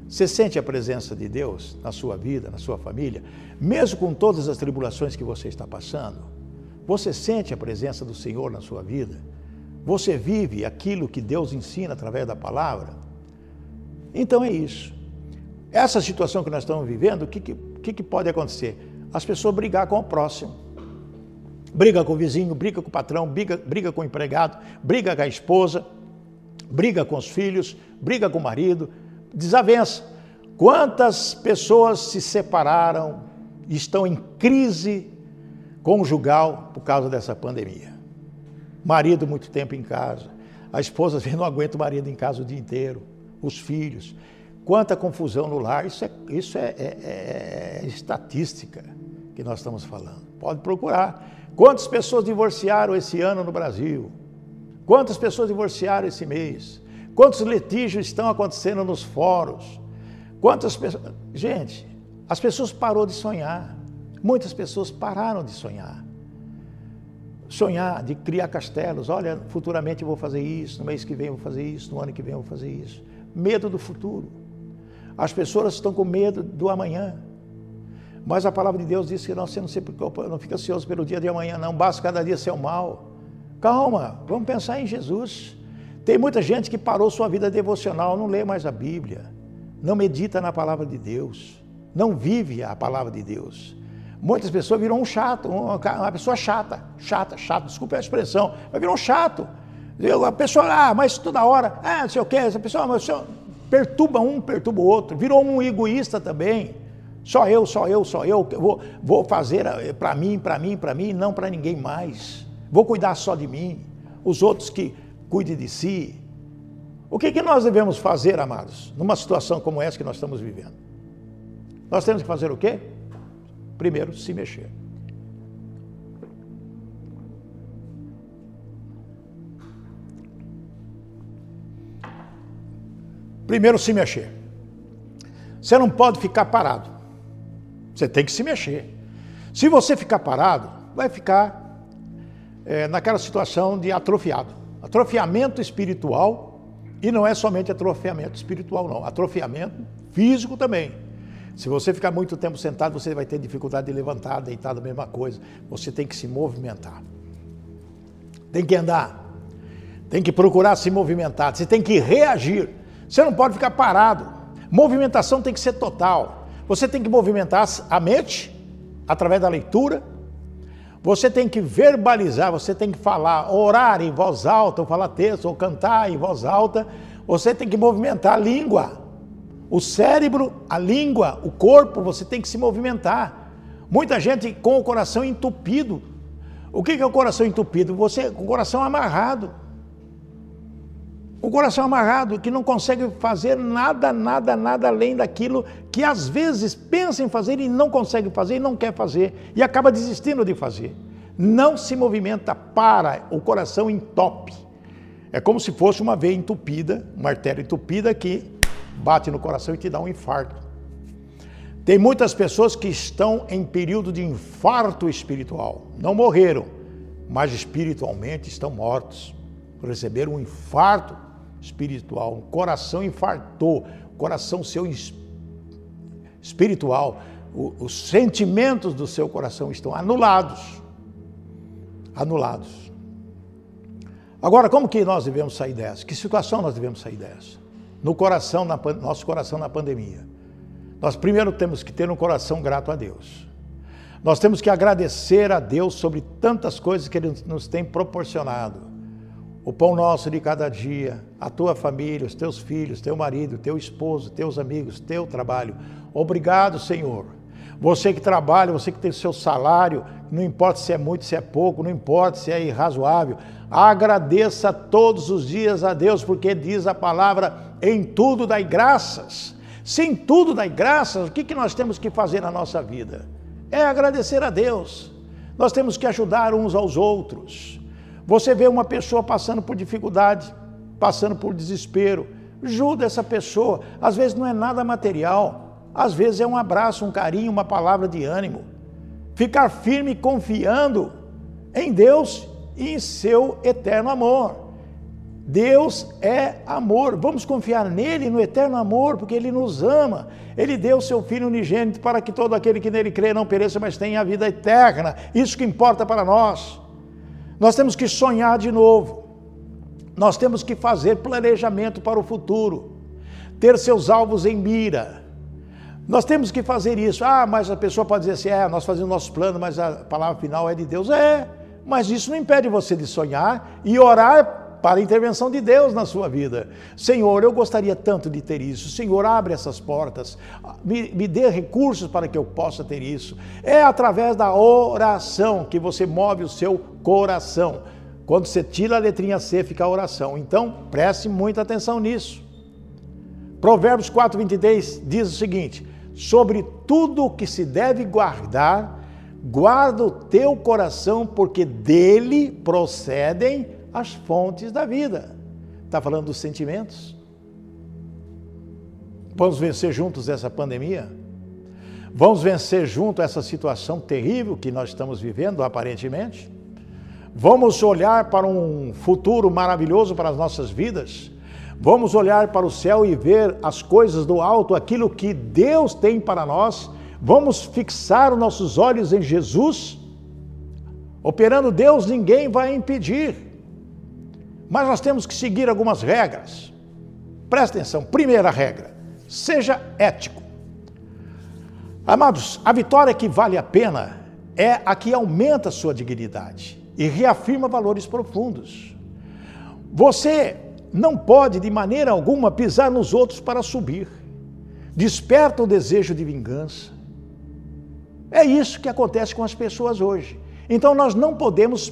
Você sente a presença de Deus na sua vida, na sua família, mesmo com todas as tribulações que você está passando? Você sente a presença do Senhor na sua vida? Você vive aquilo que Deus ensina através da palavra? Então é isso. Essa situação que nós estamos vivendo, o que, que, que pode acontecer? As pessoas brigar com o próximo. Briga com o vizinho, briga com o patrão, briga, briga com o empregado, briga com a esposa, briga com os filhos, briga com o marido, desavença. Quantas pessoas se separaram estão em crise conjugal por causa dessa pandemia? Marido muito tempo em casa, a esposa não aguenta o marido em casa o dia inteiro os filhos. Quanta confusão no lar, isso é, isso é, é, é estatística que nós estamos falando. Pode procurar. Quantas pessoas divorciaram esse ano no Brasil? Quantas pessoas divorciaram esse mês? Quantos litígios estão acontecendo nos fóruns? Quantas pessoas. Gente, as pessoas parou de sonhar. Muitas pessoas pararam de sonhar. Sonhar de criar castelos. Olha, futuramente eu vou fazer isso, no mês que vem eu vou fazer isso, no ano que vem eu vou fazer isso medo do futuro. As pessoas estão com medo do amanhã. Mas a palavra de Deus diz que não, você não se preocupa, não fica ansioso pelo dia de amanhã, não. Basta cada dia ser o mal. Calma, vamos pensar em Jesus. Tem muita gente que parou sua vida devocional, não lê mais a Bíblia, não medita na palavra de Deus, não vive a palavra de Deus. Muitas pessoas viram um chato, uma pessoa chata, chata, chata, desculpe a expressão, mas virou um chato. A pessoa, ah, mas toda hora, ah, não sei o que, essa pessoa mas, perturba um, perturba o outro, virou um egoísta também. Só eu, só eu, só eu, vou, vou fazer eh, para mim, para mim, para mim, não para ninguém mais. Vou cuidar só de mim. Os outros que cuidem de si. O que, que nós devemos fazer, amados, numa situação como essa que nós estamos vivendo? Nós temos que fazer o quê? Primeiro, se mexer. Primeiro, se mexer. Você não pode ficar parado. Você tem que se mexer. Se você ficar parado, vai ficar é, naquela situação de atrofiado. Atrofiamento espiritual, e não é somente atrofiamento espiritual, não. Atrofiamento físico também. Se você ficar muito tempo sentado, você vai ter dificuldade de levantar, deitado, a mesma coisa. Você tem que se movimentar. Tem que andar. Tem que procurar se movimentar. Você tem que reagir. Você não pode ficar parado. Movimentação tem que ser total. Você tem que movimentar a mente através da leitura. Você tem que verbalizar, você tem que falar, orar em voz alta, ou falar texto, ou cantar em voz alta. Você tem que movimentar a língua. O cérebro, a língua, o corpo, você tem que se movimentar. Muita gente com o coração entupido. O que é o coração entupido? Você com o coração amarrado. O coração amarrado, que não consegue fazer nada, nada, nada além daquilo que às vezes pensa em fazer e não consegue fazer e não quer fazer e acaba desistindo de fazer. Não se movimenta para, o coração entope. É como se fosse uma veia entupida, uma artéria entupida que bate no coração e te dá um infarto. Tem muitas pessoas que estão em período de infarto espiritual. Não morreram, mas espiritualmente estão mortos. Receberam um infarto espiritual, um coração infartou, coração seu espiritual, os sentimentos do seu coração estão anulados. Anulados. Agora, como que nós devemos sair dessa? Que situação nós devemos sair dessa? No coração, na, nosso coração na pandemia. Nós primeiro temos que ter um coração grato a Deus. Nós temos que agradecer a Deus sobre tantas coisas que Ele nos tem proporcionado o pão nosso de cada dia, a tua família, os teus filhos, teu marido, teu esposo, teus amigos, teu trabalho. Obrigado, Senhor. Você que trabalha, você que tem seu salário, não importa se é muito, se é pouco, não importa se é irrazoável, agradeça todos os dias a Deus, porque diz a palavra: em tudo dai graças. Se em tudo dai graças, o que, que nós temos que fazer na nossa vida? É agradecer a Deus. Nós temos que ajudar uns aos outros. Você vê uma pessoa passando por dificuldade, passando por desespero, ajuda essa pessoa. Às vezes não é nada material, às vezes é um abraço, um carinho, uma palavra de ânimo. Ficar firme confiando em Deus e em seu eterno amor. Deus é amor. Vamos confiar nele, no eterno amor, porque ele nos ama. Ele deu seu filho unigênito para que todo aquele que nele crê não pereça, mas tenha a vida eterna. Isso que importa para nós. Nós temos que sonhar de novo. Nós temos que fazer planejamento para o futuro, ter seus alvos em mira. Nós temos que fazer isso. Ah, mas a pessoa pode dizer assim: é, nós fazemos nosso plano, mas a palavra final é de Deus. É, mas isso não impede você de sonhar e orar para a intervenção de Deus na sua vida. Senhor, eu gostaria tanto de ter isso. Senhor, abre essas portas, me, me dê recursos para que eu possa ter isso. É através da oração que você move o seu coração. Quando você tira a letrinha C, fica a oração. Então, preste muita atenção nisso. Provérbios 4, 23 diz o seguinte: Sobre tudo o que se deve guardar, guarda o teu coração, porque dele procedem as fontes da vida. Está falando dos sentimentos? Vamos vencer juntos essa pandemia? Vamos vencer junto essa situação terrível que nós estamos vivendo, aparentemente? Vamos olhar para um futuro maravilhoso para as nossas vidas? Vamos olhar para o céu e ver as coisas do alto, aquilo que Deus tem para nós? Vamos fixar os nossos olhos em Jesus? Operando Deus, ninguém vai impedir. Mas nós temos que seguir algumas regras. Presta atenção. Primeira regra: seja ético. Amados, a vitória que vale a pena é a que aumenta a sua dignidade e reafirma valores profundos. Você não pode, de maneira alguma, pisar nos outros para subir. Desperta o desejo de vingança, É isso que acontece com as pessoas hoje. Então nós não podemos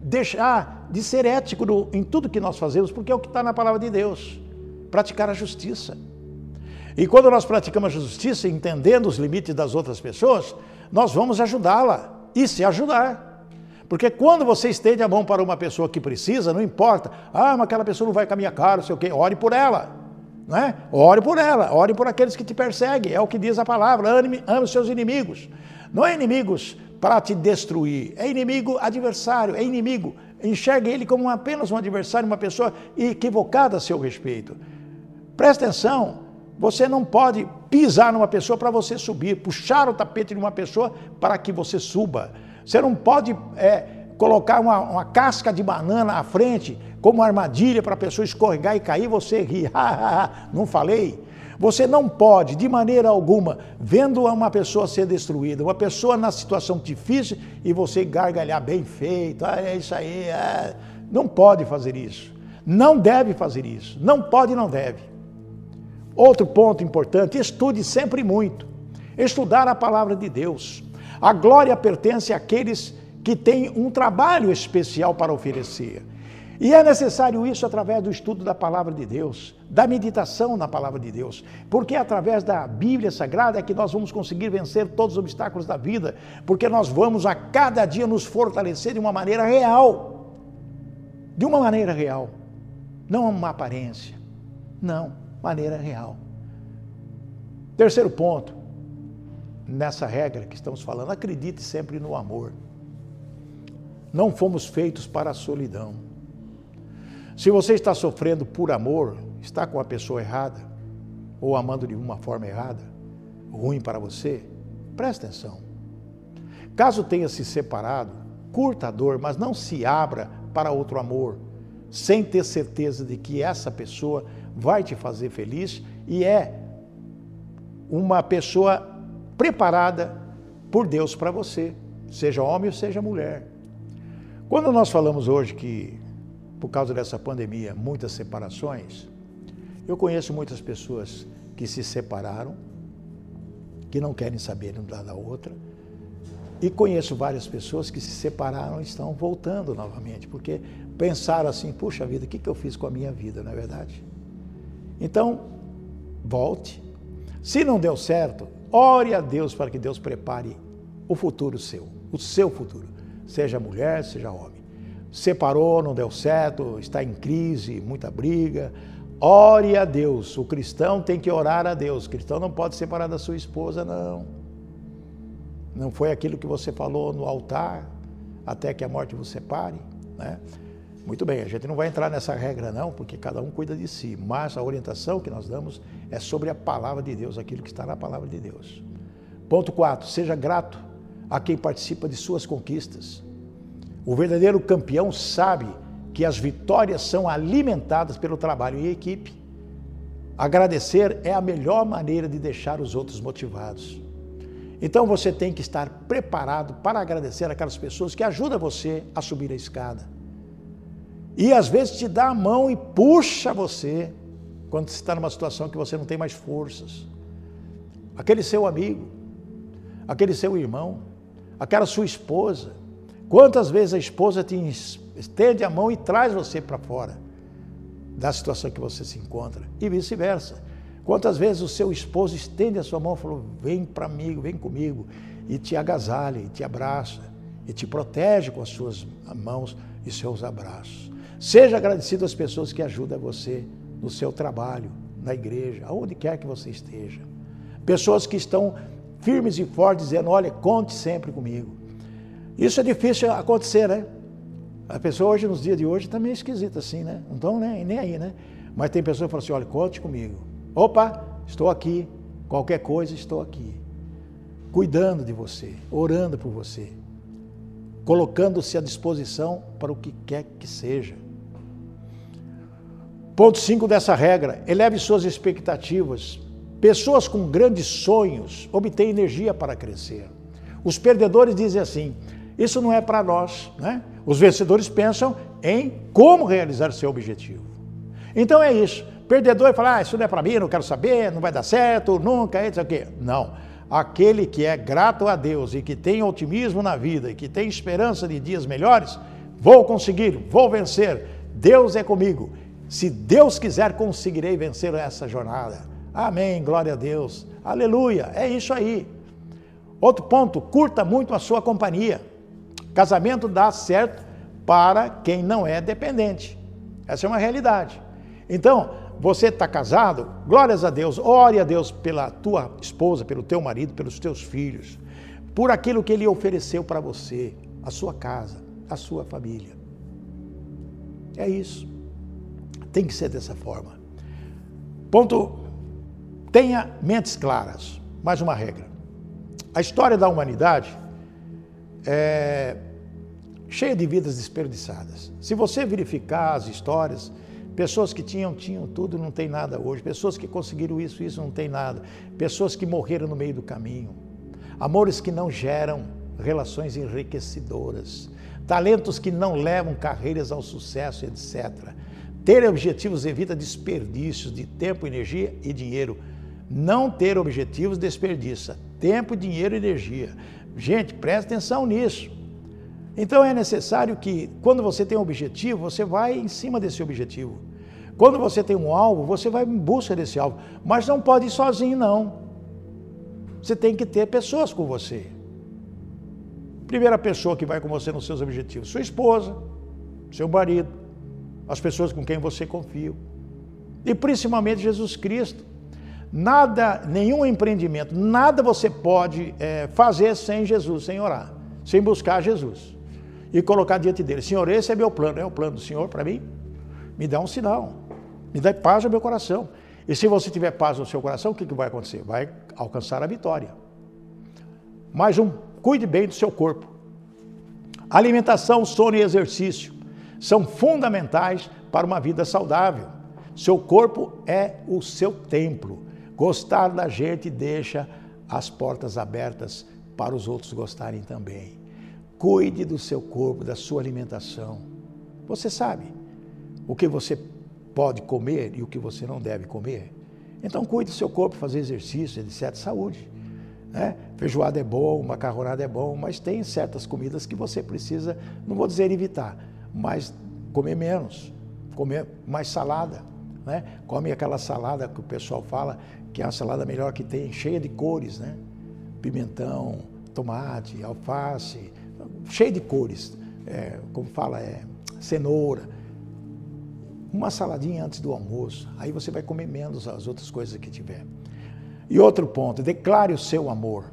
deixar de ser ético no, em tudo que nós fazemos, porque é o que está na palavra de Deus. Praticar a justiça. E quando nós praticamos a justiça, entendendo os limites das outras pessoas, nós vamos ajudá-la e se ajudar. Porque quando você estende a mão para uma pessoa que precisa, não importa, ah, mas aquela pessoa não vai caminhar caro, sei o quê, ore por ela. Né? Ore por ela, ore por aqueles que te perseguem, é o que diz a palavra, ame, ame os seus inimigos. Não é inimigos para te destruir, é inimigo adversário, é inimigo. Enxergue ele como apenas um adversário, uma pessoa equivocada a seu respeito. Presta atenção, você não pode pisar numa pessoa para você subir, puxar o tapete de uma pessoa para que você suba. Você não pode é, colocar uma, uma, casca de banana à frente como armadilha para a pessoa escorregar e cair, você ri. não falei? Você não pode, de maneira alguma, vendo uma pessoa ser destruída, uma pessoa na situação difícil e você gargalhar bem feito, ah, é isso aí, é... não pode fazer isso. Não deve fazer isso. Não pode e não deve. Outro ponto importante: estude sempre muito. Estudar a palavra de Deus. A glória pertence àqueles que têm um trabalho especial para oferecer. E é necessário isso através do estudo da palavra de Deus, da meditação na palavra de Deus, porque é através da Bíblia Sagrada é que nós vamos conseguir vencer todos os obstáculos da vida, porque nós vamos a cada dia nos fortalecer de uma maneira real. De uma maneira real, não uma aparência. Não, maneira real. Terceiro ponto, nessa regra que estamos falando, acredite sempre no amor. Não fomos feitos para a solidão. Se você está sofrendo por amor, está com a pessoa errada, ou amando de uma forma errada, ruim para você, preste atenção. Caso tenha se separado, curta a dor, mas não se abra para outro amor, sem ter certeza de que essa pessoa vai te fazer feliz e é uma pessoa preparada por Deus para você, seja homem ou seja mulher. Quando nós falamos hoje que por causa dessa pandemia, muitas separações. Eu conheço muitas pessoas que se separaram, que não querem saber uma da outra, e conheço várias pessoas que se separaram e estão voltando novamente, porque pensaram assim: puxa vida, o que eu fiz com a minha vida, não é verdade? Então, volte. Se não deu certo, ore a Deus para que Deus prepare o futuro seu, o seu futuro, seja mulher, seja homem separou, não deu certo, está em crise, muita briga. Ore a Deus. O cristão tem que orar a Deus. O cristão não pode separar da sua esposa, não. Não foi aquilo que você falou no altar, até que a morte vos separe. Né? Muito bem, a gente não vai entrar nessa regra, não, porque cada um cuida de si. Mas a orientação que nós damos é sobre a palavra de Deus, aquilo que está na palavra de Deus. Ponto 4. Seja grato a quem participa de suas conquistas. O verdadeiro campeão sabe que as vitórias são alimentadas pelo trabalho em equipe. Agradecer é a melhor maneira de deixar os outros motivados. Então você tem que estar preparado para agradecer aquelas pessoas que ajudam você a subir a escada. E às vezes te dá a mão e puxa você quando você está numa situação que você não tem mais forças. Aquele seu amigo, aquele seu irmão, aquela sua esposa, Quantas vezes a esposa te estende a mão e traz você para fora da situação que você se encontra e vice-versa. Quantas vezes o seu esposo estende a sua mão e falou: "Vem para mim, vem comigo" e te agasalha, e te abraça e te protege com as suas mãos e seus abraços. Seja agradecido às pessoas que ajudam você no seu trabalho, na igreja, aonde quer que você esteja. Pessoas que estão firmes e fortes dizendo: "Olha, conte sempre comigo". Isso é difícil acontecer, né? A pessoa hoje, nos dias de hoje, está meio esquisita assim, né? Não estão nem, aí, né? Mas tem pessoas que falam assim, olha, conte comigo. Opa, estou aqui. Qualquer coisa, estou aqui. Cuidando de você, orando por você. Colocando-se à disposição para o que quer que seja. Ponto 5 dessa regra, eleve suas expectativas. Pessoas com grandes sonhos obtêm energia para crescer. Os perdedores dizem assim: isso não é para nós. Né? Os vencedores pensam em como realizar seu objetivo. Então é isso. Perdedor fala, ah, isso não é para mim, não quero saber, não vai dar certo, nunca, aqui. Não. aquele que é grato a Deus e que tem otimismo na vida e que tem esperança de dias melhores, vou conseguir, vou vencer. Deus é comigo. Se Deus quiser, conseguirei vencer essa jornada. Amém, glória a Deus. Aleluia, é isso aí. Outro ponto, curta muito a sua companhia. Casamento dá certo para quem não é dependente. Essa é uma realidade. Então, você está casado, glórias a Deus, ore a Deus pela tua esposa, pelo teu marido, pelos teus filhos, por aquilo que ele ofereceu para você, a sua casa, a sua família. É isso. Tem que ser dessa forma. Ponto. Tenha mentes claras. Mais uma regra. A história da humanidade é cheia de vidas desperdiçadas. Se você verificar as histórias, pessoas que tinham, tinham tudo, não tem nada hoje. Pessoas que conseguiram isso, isso não tem nada. Pessoas que morreram no meio do caminho. Amores que não geram relações enriquecedoras. Talentos que não levam carreiras ao sucesso, etc. Ter objetivos evita desperdícios de tempo, energia e dinheiro. Não ter objetivos desperdiça tempo, dinheiro e energia. Gente, preste atenção nisso. Então é necessário que, quando você tem um objetivo, você vai em cima desse objetivo. Quando você tem um alvo, você vai em busca desse alvo. Mas não pode ir sozinho, não. Você tem que ter pessoas com você. Primeira pessoa que vai com você nos seus objetivos: sua esposa, seu marido, as pessoas com quem você confia. E principalmente Jesus Cristo. Nada, nenhum empreendimento, nada você pode é, fazer sem Jesus, sem orar, sem buscar Jesus e colocar diante dele: Senhor, esse é meu plano, é o plano do Senhor para mim? Me dá um sinal, me dá paz no meu coração. E se você tiver paz no seu coração, o que, que vai acontecer? Vai alcançar a vitória. Mais um, cuide bem do seu corpo. Alimentação, sono e exercício são fundamentais para uma vida saudável. Seu corpo é o seu templo. Gostar da gente deixa as portas abertas para os outros gostarem também. Cuide do seu corpo, da sua alimentação. Você sabe o que você pode comer e o que você não deve comer. Então cuide do seu corpo, fazer exercício, etc. Saúde. Né? Feijoada é bom, macarronada é bom, mas tem certas comidas que você precisa, não vou dizer evitar, mas comer menos, comer mais salada. Né? Come aquela salada que o pessoal fala que é a salada melhor que tem, cheia de cores, né? Pimentão, tomate, alface, cheia de cores, é, como fala, é cenoura. Uma saladinha antes do almoço, aí você vai comer menos as outras coisas que tiver. E outro ponto, declare o seu amor.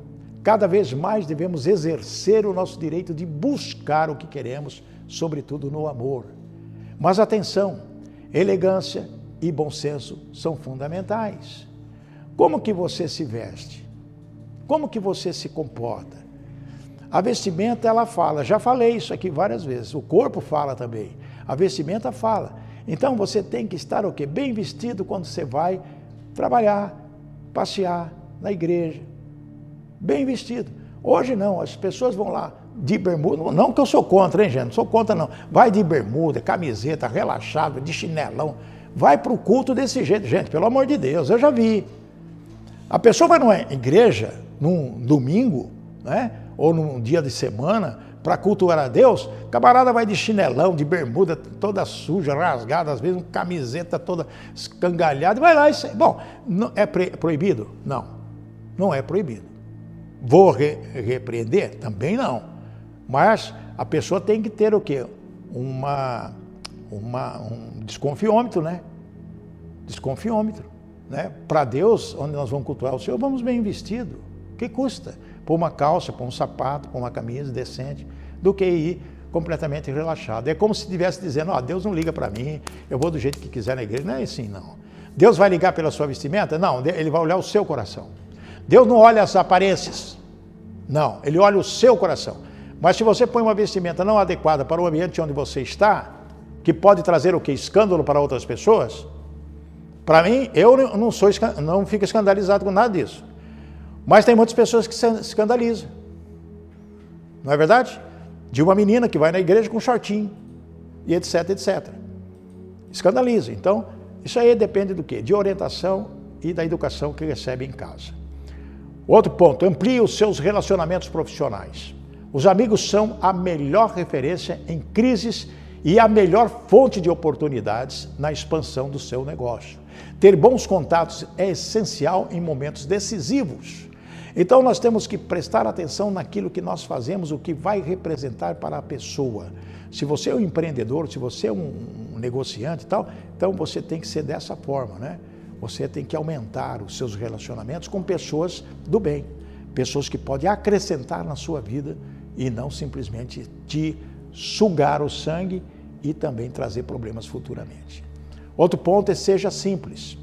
Cada vez mais devemos exercer o nosso direito de buscar o que queremos, sobretudo no amor. Mas atenção, elegância e bom senso são fundamentais. Como que você se veste? Como que você se comporta? A vestimenta ela fala, já falei isso aqui várias vezes. O corpo fala também. A vestimenta fala. Então você tem que estar o quê? Bem vestido quando você vai trabalhar, passear na igreja. Bem vestido. Hoje não, as pessoas vão lá de bermuda, não que eu sou contra, hein, gente? Não sou contra, não. Vai de bermuda, camiseta, relaxado, de chinelão. Vai para o culto desse jeito, gente, pelo amor de Deus, eu já vi. A pessoa vai numa igreja, num domingo, né? Ou num dia de semana, para cultuar a Deus, camarada vai de chinelão, de bermuda toda suja, rasgada, às vezes uma camiseta toda escangalhada, vai lá e... Bom, é proibido? Não, não é proibido. Vou re repreender? Também não. Mas a pessoa tem que ter o quê? Uma, uma, um desconfiômetro, né? Desconfiômetro. Né? Para Deus, onde nós vamos cultuar o Senhor, vamos bem vestido. O que custa? Pôr uma calça, pôr um sapato, pôr uma camisa decente, do que ir completamente relaxado. É como se estivesse dizendo, ó, oh, Deus não liga para mim, eu vou do jeito que quiser na igreja. Não é assim, não. Deus vai ligar pela sua vestimenta? Não, ele vai olhar o seu coração. Deus não olha as aparências. Não, ele olha o seu coração. Mas se você põe uma vestimenta não adequada para o ambiente onde você está, que pode trazer o que? Escândalo para outras pessoas, para mim, eu não, sou, não fico escandalizado com nada disso. Mas tem muitas pessoas que se escandalizam. Não é verdade? De uma menina que vai na igreja com shortinho e etc, etc. Escandaliza. Então, isso aí depende do quê? De orientação e da educação que recebe em casa. Outro ponto, amplie os seus relacionamentos profissionais. Os amigos são a melhor referência em crises e a melhor fonte de oportunidades na expansão do seu negócio. Ter bons contatos é essencial em momentos decisivos. Então nós temos que prestar atenção naquilo que nós fazemos, o que vai representar para a pessoa. Se você é um empreendedor, se você é um negociante e tal, então você tem que ser dessa forma, né? Você tem que aumentar os seus relacionamentos com pessoas do bem, pessoas que podem acrescentar na sua vida e não simplesmente te sugar o sangue e também trazer problemas futuramente. Outro ponto é seja simples.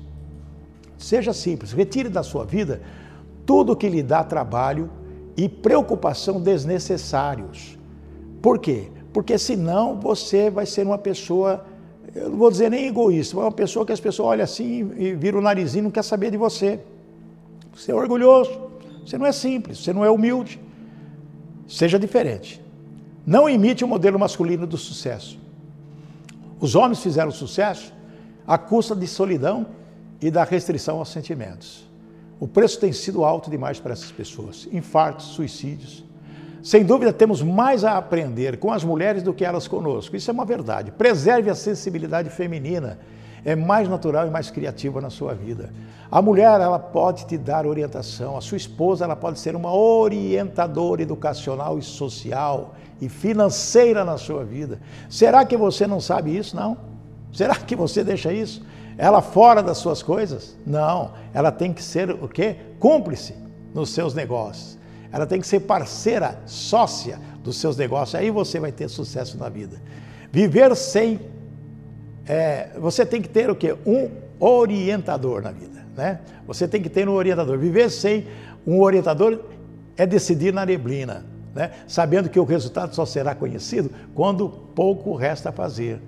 Seja simples, retire da sua vida tudo que lhe dá trabalho e preocupação desnecessários. Por quê? Porque senão você vai ser uma pessoa, eu não vou dizer nem egoísta, mas uma pessoa que as pessoas olham assim e viram o narizinho e não quer saber de você. Você é orgulhoso, você não é simples, você não é humilde. Seja diferente. Não imite o modelo masculino do sucesso. Os homens fizeram sucesso à custa de solidão e da restrição aos sentimentos. O preço tem sido alto demais para essas pessoas. Infartos, suicídios. Sem dúvida, temos mais a aprender com as mulheres do que elas conosco. Isso é uma verdade. Preserve a sensibilidade feminina. É mais natural e mais criativa na sua vida. A mulher, ela pode te dar orientação. A sua esposa, ela pode ser uma orientadora educacional e social e financeira na sua vida. Será que você não sabe isso? Não. Será que você deixa isso? Ela fora das suas coisas? Não. Ela tem que ser o quê? Cúmplice nos seus negócios. Ela tem que ser parceira, sócia dos seus negócios. Aí você vai ter sucesso na vida. Viver sem. É, você tem que ter o quê? Um orientador na vida. Né? Você tem que ter um orientador. Viver sem um orientador é decidir na neblina né? sabendo que o resultado só será conhecido quando pouco resta fazer.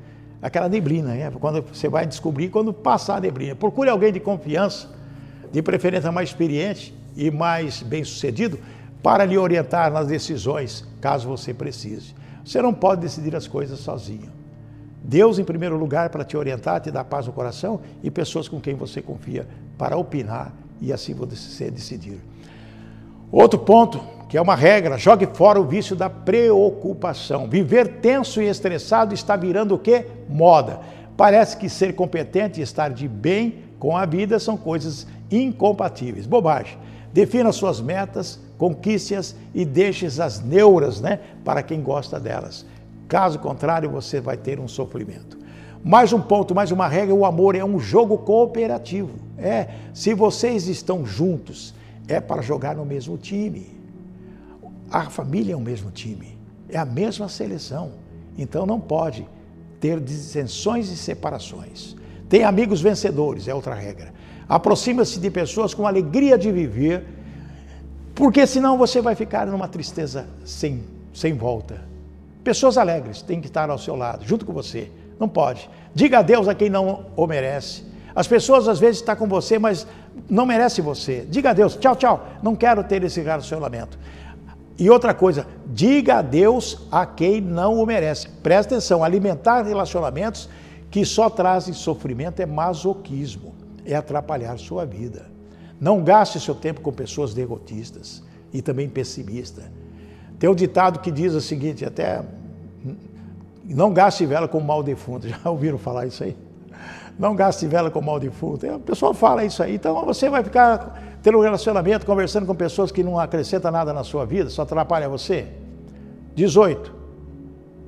Aquela neblina, né? quando você vai descobrir quando passar a neblina. Procure alguém de confiança, de preferência mais experiente e mais bem sucedido, para lhe orientar nas decisões, caso você precise. Você não pode decidir as coisas sozinho. Deus, em primeiro lugar, para te orientar, te dar paz no coração e pessoas com quem você confia para opinar e assim você decidir. Outro ponto que é uma regra, jogue fora o vício da preocupação. Viver tenso e estressado está virando o quê? Moda. Parece que ser competente e estar de bem com a vida são coisas incompatíveis. Bobagem. Defina suas metas, conquiste-as e deixe as neuras, né, para quem gosta delas. Caso contrário, você vai ter um sofrimento. Mais um ponto, mais uma regra: o amor é um jogo cooperativo. É, se vocês estão juntos, é para jogar no mesmo time. A família é o mesmo time, é a mesma seleção. Então não pode ter dissensões e separações. Tem amigos vencedores, é outra regra. Aproxima-se de pessoas com alegria de viver, porque senão você vai ficar numa tristeza sem, sem volta. Pessoas alegres têm que estar ao seu lado, junto com você. Não pode. Diga adeus a quem não o merece. As pessoas às vezes estão com você, mas não merece você. Diga adeus, tchau, tchau. Não quero ter esse relacionamento. E outra coisa, diga adeus a quem não o merece. Presta atenção, alimentar relacionamentos que só trazem sofrimento é masoquismo, é atrapalhar sua vida. Não gaste seu tempo com pessoas derrotistas e também pessimistas. Tem um ditado que diz o seguinte, até não gaste vela com mal defunto. Já ouviram falar isso aí? Não gaste vela com mal defunto. O pessoal fala isso aí. Então você vai ficar ter um relacionamento conversando com pessoas que não acrescentam nada na sua vida, só atrapalha você. 18.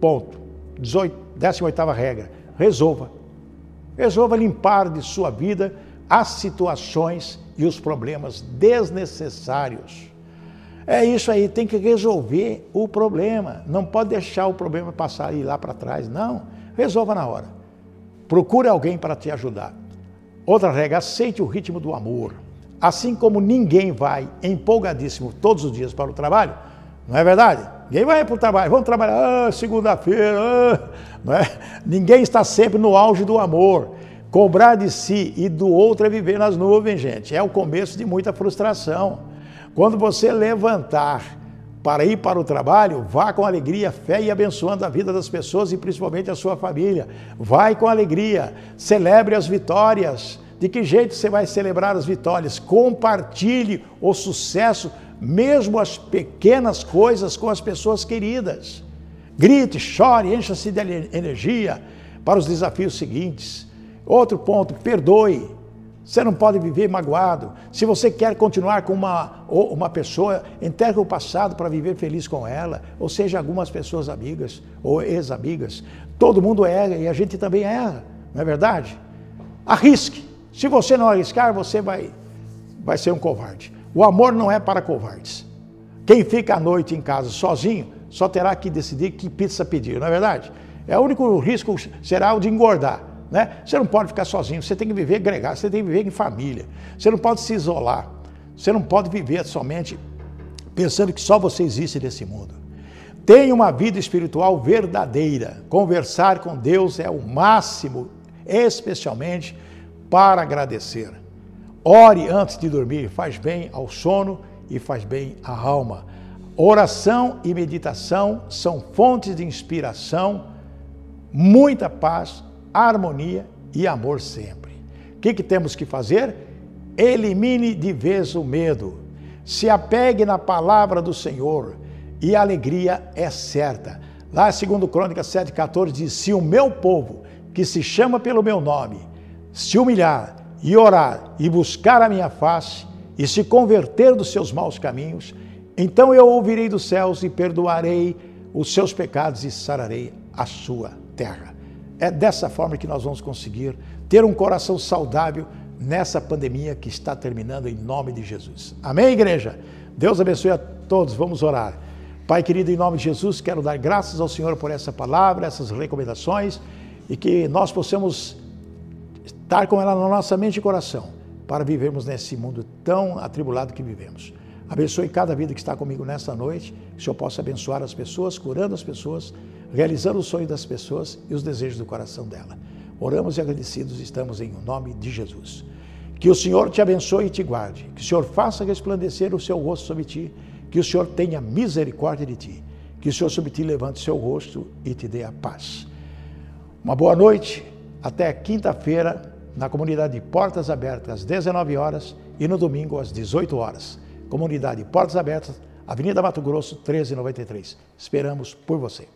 Ponto. 18, 18 regra. Resolva. Resolva limpar de sua vida as situações e os problemas desnecessários. É isso aí, tem que resolver o problema. Não pode deixar o problema passar e ir lá para trás. Não. Resolva na hora. Procure alguém para te ajudar. Outra regra, aceite o ritmo do amor. Assim como ninguém vai empolgadíssimo todos os dias para o trabalho, não é verdade? Ninguém vai para o trabalho, vamos trabalhar, ah, segunda-feira, ah, não é? Ninguém está sempre no auge do amor. Cobrar de si e do outro é viver nas nuvens, gente. É o começo de muita frustração. Quando você levantar para ir para o trabalho, vá com alegria, fé e abençoando a vida das pessoas e principalmente a sua família. Vai com alegria, celebre as vitórias De que jeito você vai celebrar as vitórias? Compartilhe o sucesso, mesmo as pequenas coisas, com as pessoas queridas. Grite, chore, encha-se de energia para os desafios seguintes. Outro ponto, perdoe. Você não pode viver magoado. Se você quer continuar com uma, uma pessoa, enterre o passado para viver feliz com ela. Ou seja, algumas pessoas amigas ou ex-amigas. Todo mundo erra e a gente também erra, não é verdade? Arrisque. Se você não arriscar, você vai, vai ser um covarde. O amor não é para covardes. Quem fica à noite em casa sozinho só terá que decidir que pizza pedir, não é verdade? É o único risco será o de engordar. Né? Você não pode ficar sozinho, você tem que viver agregado, você tem que viver em família. Você não pode se isolar. Você não pode viver somente pensando que só você existe nesse mundo. Tenha uma vida espiritual verdadeira. Conversar com Deus é o máximo, especialmente para agradecer. Ore antes de dormir, faz bem ao sono e faz bem à alma. Oração e meditação são fontes de inspiração, muita paz harmonia e amor sempre. O que, que temos que fazer? Elimine de vez o medo. Se apegue na palavra do Senhor e a alegria é certa. Lá, segundo Crônicas 7,14, diz: Se o meu povo, que se chama pelo meu nome, se humilhar e orar e buscar a minha face e se converter dos seus maus caminhos, então eu ouvirei dos céus e perdoarei os seus pecados e sararei a sua terra. É dessa forma que nós vamos conseguir ter um coração saudável nessa pandemia que está terminando em nome de Jesus. Amém, igreja? Deus abençoe a todos. Vamos orar. Pai querido, em nome de Jesus, quero dar graças ao Senhor por essa palavra, essas recomendações e que nós possamos estar com ela na nossa mente e coração para vivermos nesse mundo tão atribulado que vivemos. Abençoe cada vida que está comigo nesta noite, que o Senhor possa abençoar as pessoas, curando as pessoas, realizando os sonhos das pessoas e os desejos do coração dela. Oramos e agradecidos estamos em nome de Jesus. Que o Senhor te abençoe e te guarde, que o Senhor faça resplandecer o seu rosto sobre ti, que o Senhor tenha misericórdia de ti, que o Senhor sobre ti levante o seu rosto e te dê a paz. Uma boa noite, até quinta-feira, na comunidade de Portas Abertas, às 19 horas e no domingo, às 18 horas. Comunidade Portas Abertas, Avenida Mato Grosso, 1393. Esperamos por você.